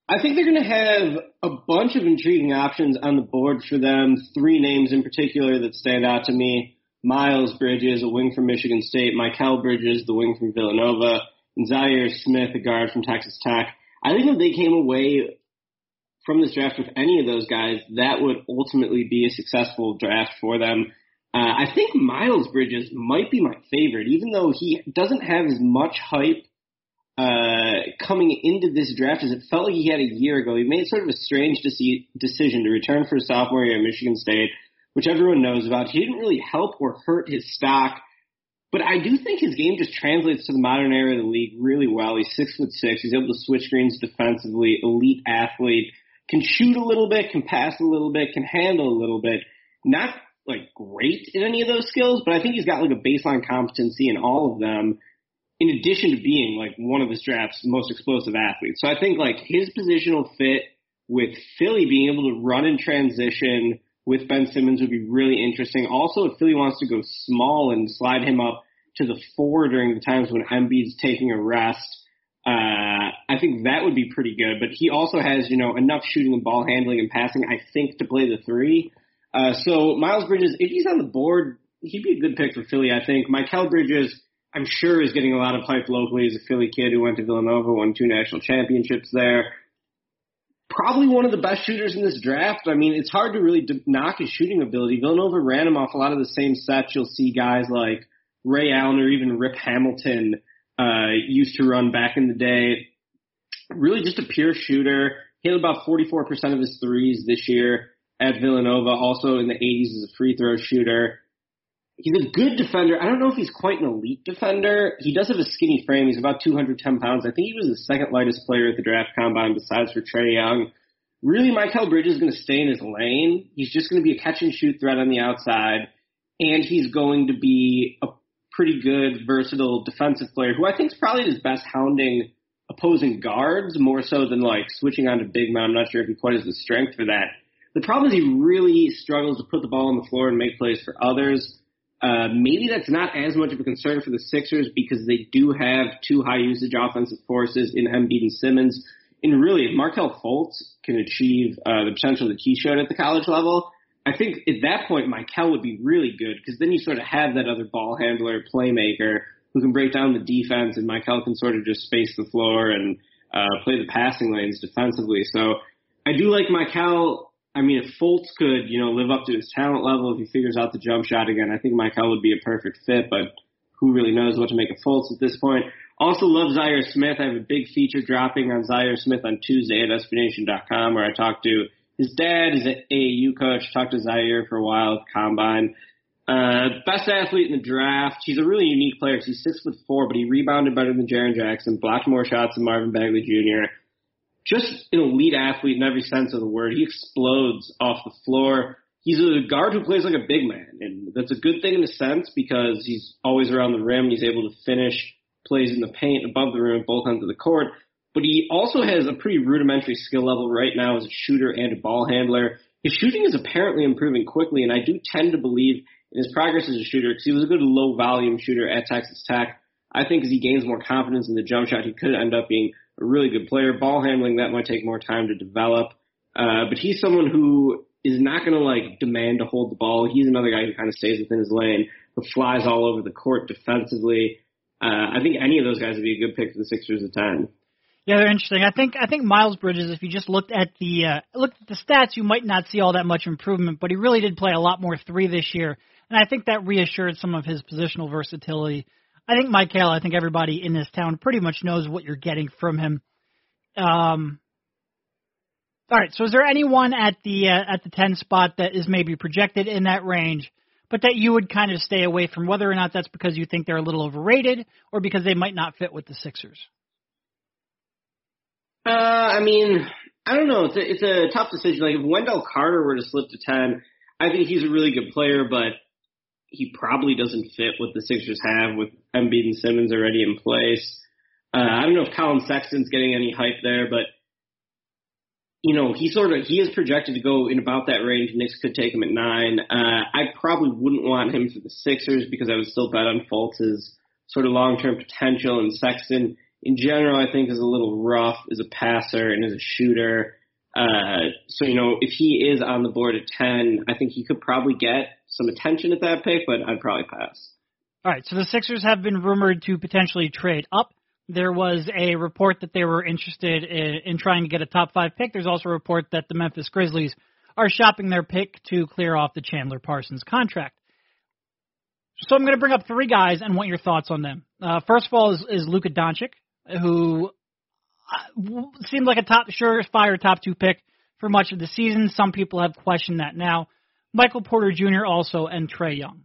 I think they're going to have a bunch of intriguing options on the board for them. Three names in particular that stand out to me. Miles Bridges, a wing from Michigan State. Mikal Bridges, the wing from Villanova. And Zhaire Smith, a guard from Texas Tech. I think if they came away from this draft with any of those guys, that would ultimately be a successful draft for them. Uh, I think Miles Bridges might be my favorite, even though he doesn't have as much hype uh, coming into this draft as it felt like he had a year ago. He made sort of a strange deci- decision to return for a sophomore year at Michigan State, which everyone knows about. He didn't really help or hurt his stock, but I do think his game just translates to the modern era of the league really well. He's six foot six. He's able to switch screens defensively, elite athlete, can shoot a little bit, can pass a little bit, can handle a little bit. Not like great in any of those skills, but I think he's got like a baseline competency in all of them in addition to being like one of this draft's most explosive athletes. So I think like his positional fit with Philly being able to run in transition with Ben Simmons would be really interesting. Also, if Philly wants to go small and slide him up to the four during the times when Embiid's taking a rest, uh, I think that would be pretty good. But he also has, you know, enough shooting and ball handling and passing, I think, to play the three. Uh, so Miles Bridges, if he's on the board, he'd be a good pick for Philly, I think. Mikal Bridges, I'm sure is getting a lot of hype locally as a Philly kid who went to Villanova, won two national championships there. Probably one of the best shooters in this draft. I mean, it's hard to really knock his shooting ability. Villanova ran him off a lot of the same sets you'll see guys like Ray Allen or even Rip Hamilton uh, used to run back in the day. Really just a pure shooter. Hit about 44% of his threes this year at Villanova. Also in the 80s as a free throw shooter he's a good defender. I don't know if he's quite an elite defender. He does have a skinny frame. He's about 210 pounds. I think he was the second lightest player at the draft combine besides for Trae Young. Really, Mikal Bridges is going to stay in his lane. He's just going to be a catch and shoot threat on the outside, and he's going to be a pretty good, versatile defensive player who I think is probably his best hounding opposing guards more so than like switching on to big man. I'm not sure if he quite has the strength for that. The problem is he really struggles to put the ball on the floor and make plays for others. Uh, maybe that's not as much of a concern for the Sixers because they do have two high usage offensive forces in Embiid and Simmons. And really, if Markelle Fultz can achieve uh, the potential that he showed at the college level, I think at that point Mikal would be really good because then you sort of have that other ball handler, playmaker who can break down the defense, and Mikal can sort of just space the floor and uh, play the passing lanes defensively. So I do like Mikal I mean, if Fultz could, you know, live up to his talent level, if he figures out the jump shot again, I think Mikal would be a perfect fit. But who really knows what to make of Fultz at this point. Also love Zhaire Smith. I have a big feature dropping on Zhaire Smith on Tuesday at SBNation.com where I talked to his dad is an AAU coach. Talked to Zhaire for a while at combine. Uh, best athlete in the draft. He's a really unique player. He's six foot four, but he rebounded better than Jaren Jackson, blocked more shots than Marvin Bagley Jr. Just an elite athlete in every sense of the word. He explodes off the floor. He's a guard who plays like a big man, and that's a good thing in a sense because he's always around the rim. He's able to finish plays in the paint above the rim, both ends of the court. But he also has a pretty rudimentary skill level right now as a shooter and a ball handler. His shooting is apparently improving quickly, and I do tend to believe in his progress as a shooter because he was a good low volume shooter at Texas Tech. I think as he gains more confidence in the jump shot, he could end up being a really good player. Ball handling that might take more time to develop, uh, but he's someone who is not going to like demand to hold the ball. He's another guy who kind of stays within his lane, who flies all over the court defensively. Uh, I think any of those guys would be a good pick for the Sixers at ten. Yeah, they're interesting. I think I think Miles Bridges, if you just looked at the uh, looked at the stats, you might not see all that much improvement, but he really did play a lot more three this year, and I think that reassured some of his positional versatility. I think Mikal, I think everybody in this town pretty much knows what you're getting from him. Um, all right, so is there anyone at the uh, at the ten spot that is maybe projected in that range, but that you would kind of stay away from, whether or not that's because you think they're a little overrated or because they might not fit with the Sixers? Uh, I mean, I don't know. It's a, it's a tough decision. Like if Wendell Carter were to slip to ten, I think he's a really good player, but he probably doesn't fit what the Sixers have with Embiid and Simmons already in place. Uh, I don't know if Collin Sexton's getting any hype there, but you know he sort of he is projected to go in about that range. Knicks could take him at nine. Uh, I probably wouldn't want him for the Sixers because I would still bet on Fultz's sort of long term potential and Sexton in general, I think is a little rough as a passer and as a shooter. Uh, so you know, if he is on the board at ten, I think he could probably get some attention at that pick, but I'd probably pass. All right, so the Sixers have been rumored to potentially trade up. There was a report that they were interested in, in trying to get a top five pick. There's also a report that the Memphis Grizzlies are shopping their pick to clear off the Chandler Parsons contract. So I'm going to bring up three guys and want your thoughts on them. Uh, first of all is, is Luka Doncic who uh, seemed like a top surefire top two pick for much of the season. Some people have questioned that now. Michael Porter Jr. also and Trae Young.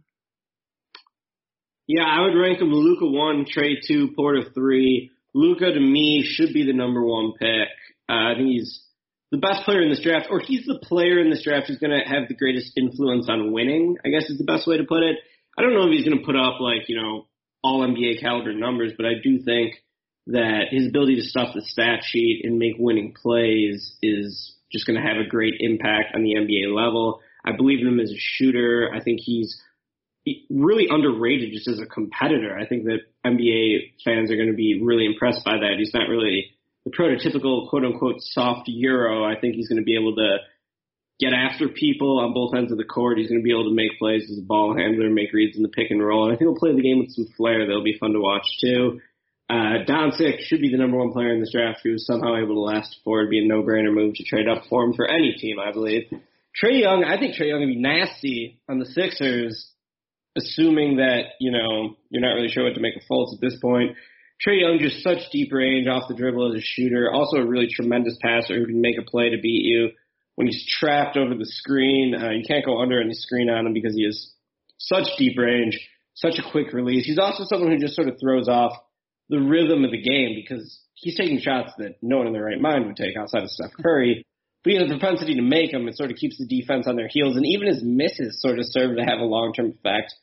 Yeah, I would rank him Luka one, Trae two, Porter three. Luka to me should be the number one pick. Uh, I think he's the best player in this draft, or he's the player in this draft who's going to have the greatest influence on winning. I guess is the best way to put it. I don't know if he's going to put up like you know all NBA caliber numbers, but I do think that his ability to stuff the stat sheet and make winning plays is just going to have a great impact on the NBA level. I believe in him as a shooter. I think he's really underrated just as a competitor. I think that NBA fans are going to be really impressed by that. He's not really the prototypical quote unquote soft Euro. I think he's going to be able to get after people on both ends of the court. He's going to be able to make plays as a ball handler, make reads in the pick and roll. And I think he'll play the game with some flair that'll be fun to watch too. Uh, Doncic should be the number one player in this draft who was somehow able to last forward, be a no-brainer move to trade up for him for any team, I believe. Trae Young, I think Trae Young would be nasty on the Sixers, assuming that, you know, you're not really sure what to make of Fultz at this point. Trae Young just such deep range off the dribble as a shooter, also a really tremendous passer who can make a play to beat you. When he's trapped over the screen, uh, you can't go under any screen on him because he has such deep range, such a quick release. He's also someone who just sort of throws off the rhythm of the game because he's taking shots that no one in their right mind would take outside of Steph Curry. But he has the propensity to make them. It sort of keeps the defense on their heels, and even his misses sort of serve to have a long term effect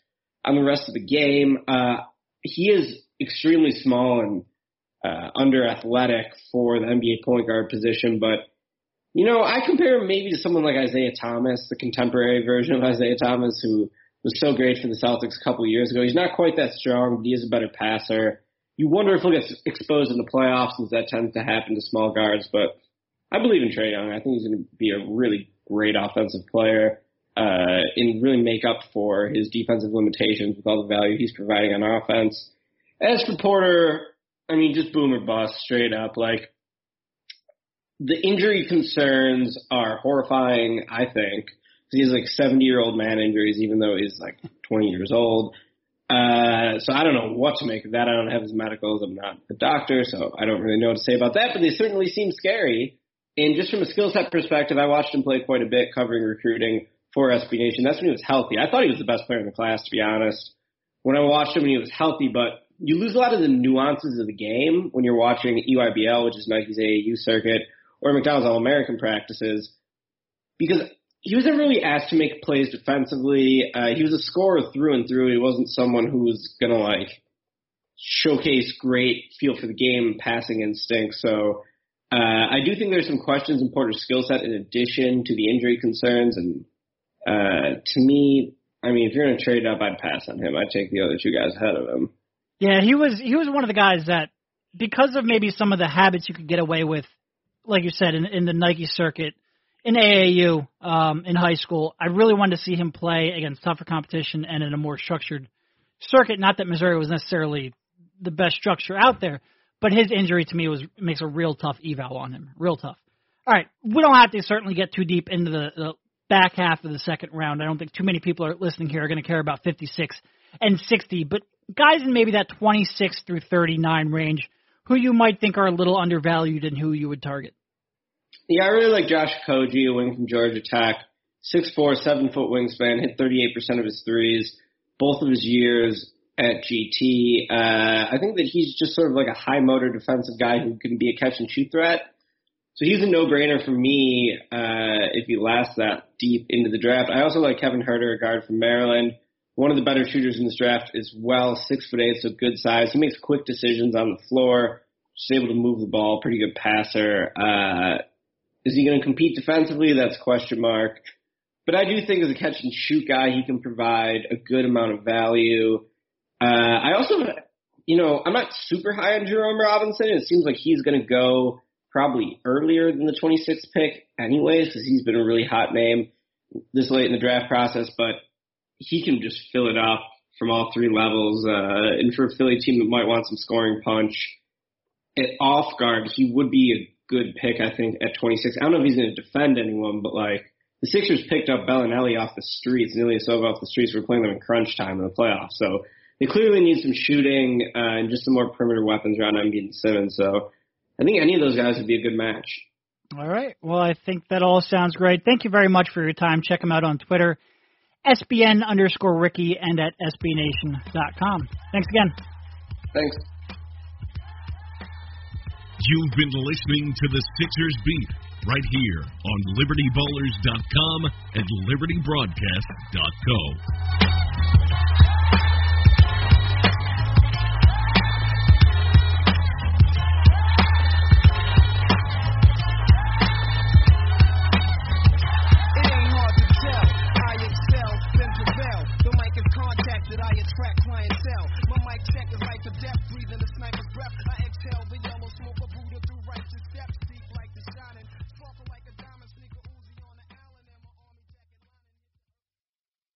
on the rest of the game. Uh, he is extremely small and uh, under athletic for the NBA point guard position, but you know, I compare him maybe to someone like Isaiah Thomas, the contemporary version of Isaiah Thomas, who was so great for the Celtics a couple of years ago. He's not quite that strong, but he is a better passer you wonder if he'll get exposed in the playoffs, since that tends to happen to small guards. But I believe in Trae Young. I think he's going to be a really great offensive player uh, and really make up for his defensive limitations with all the value he's providing on offense. As for Porter, I mean, just boom or bust, straight up. Like the injury concerns are horrifying. I think he has like 70 year old man injuries, even though he's like 20 years old. Uh, so I don't know what to make of that. I don't have his medicals. I'm not a doctor, so I don't really know what to say about that. But they certainly seem scary. And just from a skill set perspective, I watched him play quite a bit covering recruiting for SB Nation. That's when he was healthy. I thought he was the best player in the class, to be honest. When I watched him when he was healthy, but you lose a lot of the nuances of the game when you're watching EYBL, which is Nike's AAU circuit, or McDonald's All American practices, because he was never really asked to make plays defensively. Uh, he was a scorer through and through. He wasn't someone who was gonna like showcase great feel for the game, passing instinct. So uh, I do think there's some questions in Porter's skill set in addition to the injury concerns. And uh, to me, I mean, if you're going to trade up, I'd pass on him. I'd take the other two guys ahead of him. Yeah, he was he was one of the guys that because of maybe some of the habits you could get away with, like you said, in, in the Nike circuit, in AAU, um, in high school, I really wanted to see him play against tougher competition and in a more structured circuit. Not that Missouri was necessarily the best structure out there, but his injury to me was makes a real tough eval on him, real tough. All right, we don't have to certainly get too deep into the, the back half of the second round. I don't think too many people are listening here are going to care about 56 and 60, but guys in maybe that 26 through 39 range who you might think are a little undervalued and who you would target. Yeah, I really like Josh Okogie, a wing from Georgia Tech. Six four, seven foot wingspan, hit 38% of his threes both of his years at GT. Uh, I think that he's just sort of like a high motor defensive guy who can be a catch and shoot threat. So he's a no-brainer for me uh, if he lasts that deep into the draft. I also like Kevin Huerter, a guard from Maryland one of the better shooters in this draft as well, six foot eight, so good size. He makes quick decisions on the floor, just able to move the ball, pretty good passer. Uh, is he going to compete defensively? That's a question mark. But I do think as a catch and shoot guy, he can provide a good amount of value. Uh, I also, you know, I'm not super high on Jerome Robinson. It seems like he's going to go probably earlier than the 26th pick anyways, because he's been a really hot name this late in the draft process. But he can just fill it up from all three levels. Uh, and for a Philly team that might want some scoring punch at off guard, he would be a good pick, I think, at 26. I don't know if he's going to defend anyone, but like the Sixers picked up Belinelli off the streets, and Ilyasova off the streets. We're playing them in crunch time in the playoffs, so they clearly need some shooting uh, and just some more perimeter weapons around Embiid and Simmons. So I think any of those guys would be a good match. All right. Well, I think that all sounds great. Thank you very much for your time. Check him out on Twitter SBN underscore Ricky and at SBNation.com. Thanks again. Thanks. You've been listening to the Sixers Beat right here on LibertyBallers.com and LibertyBroadcast.co.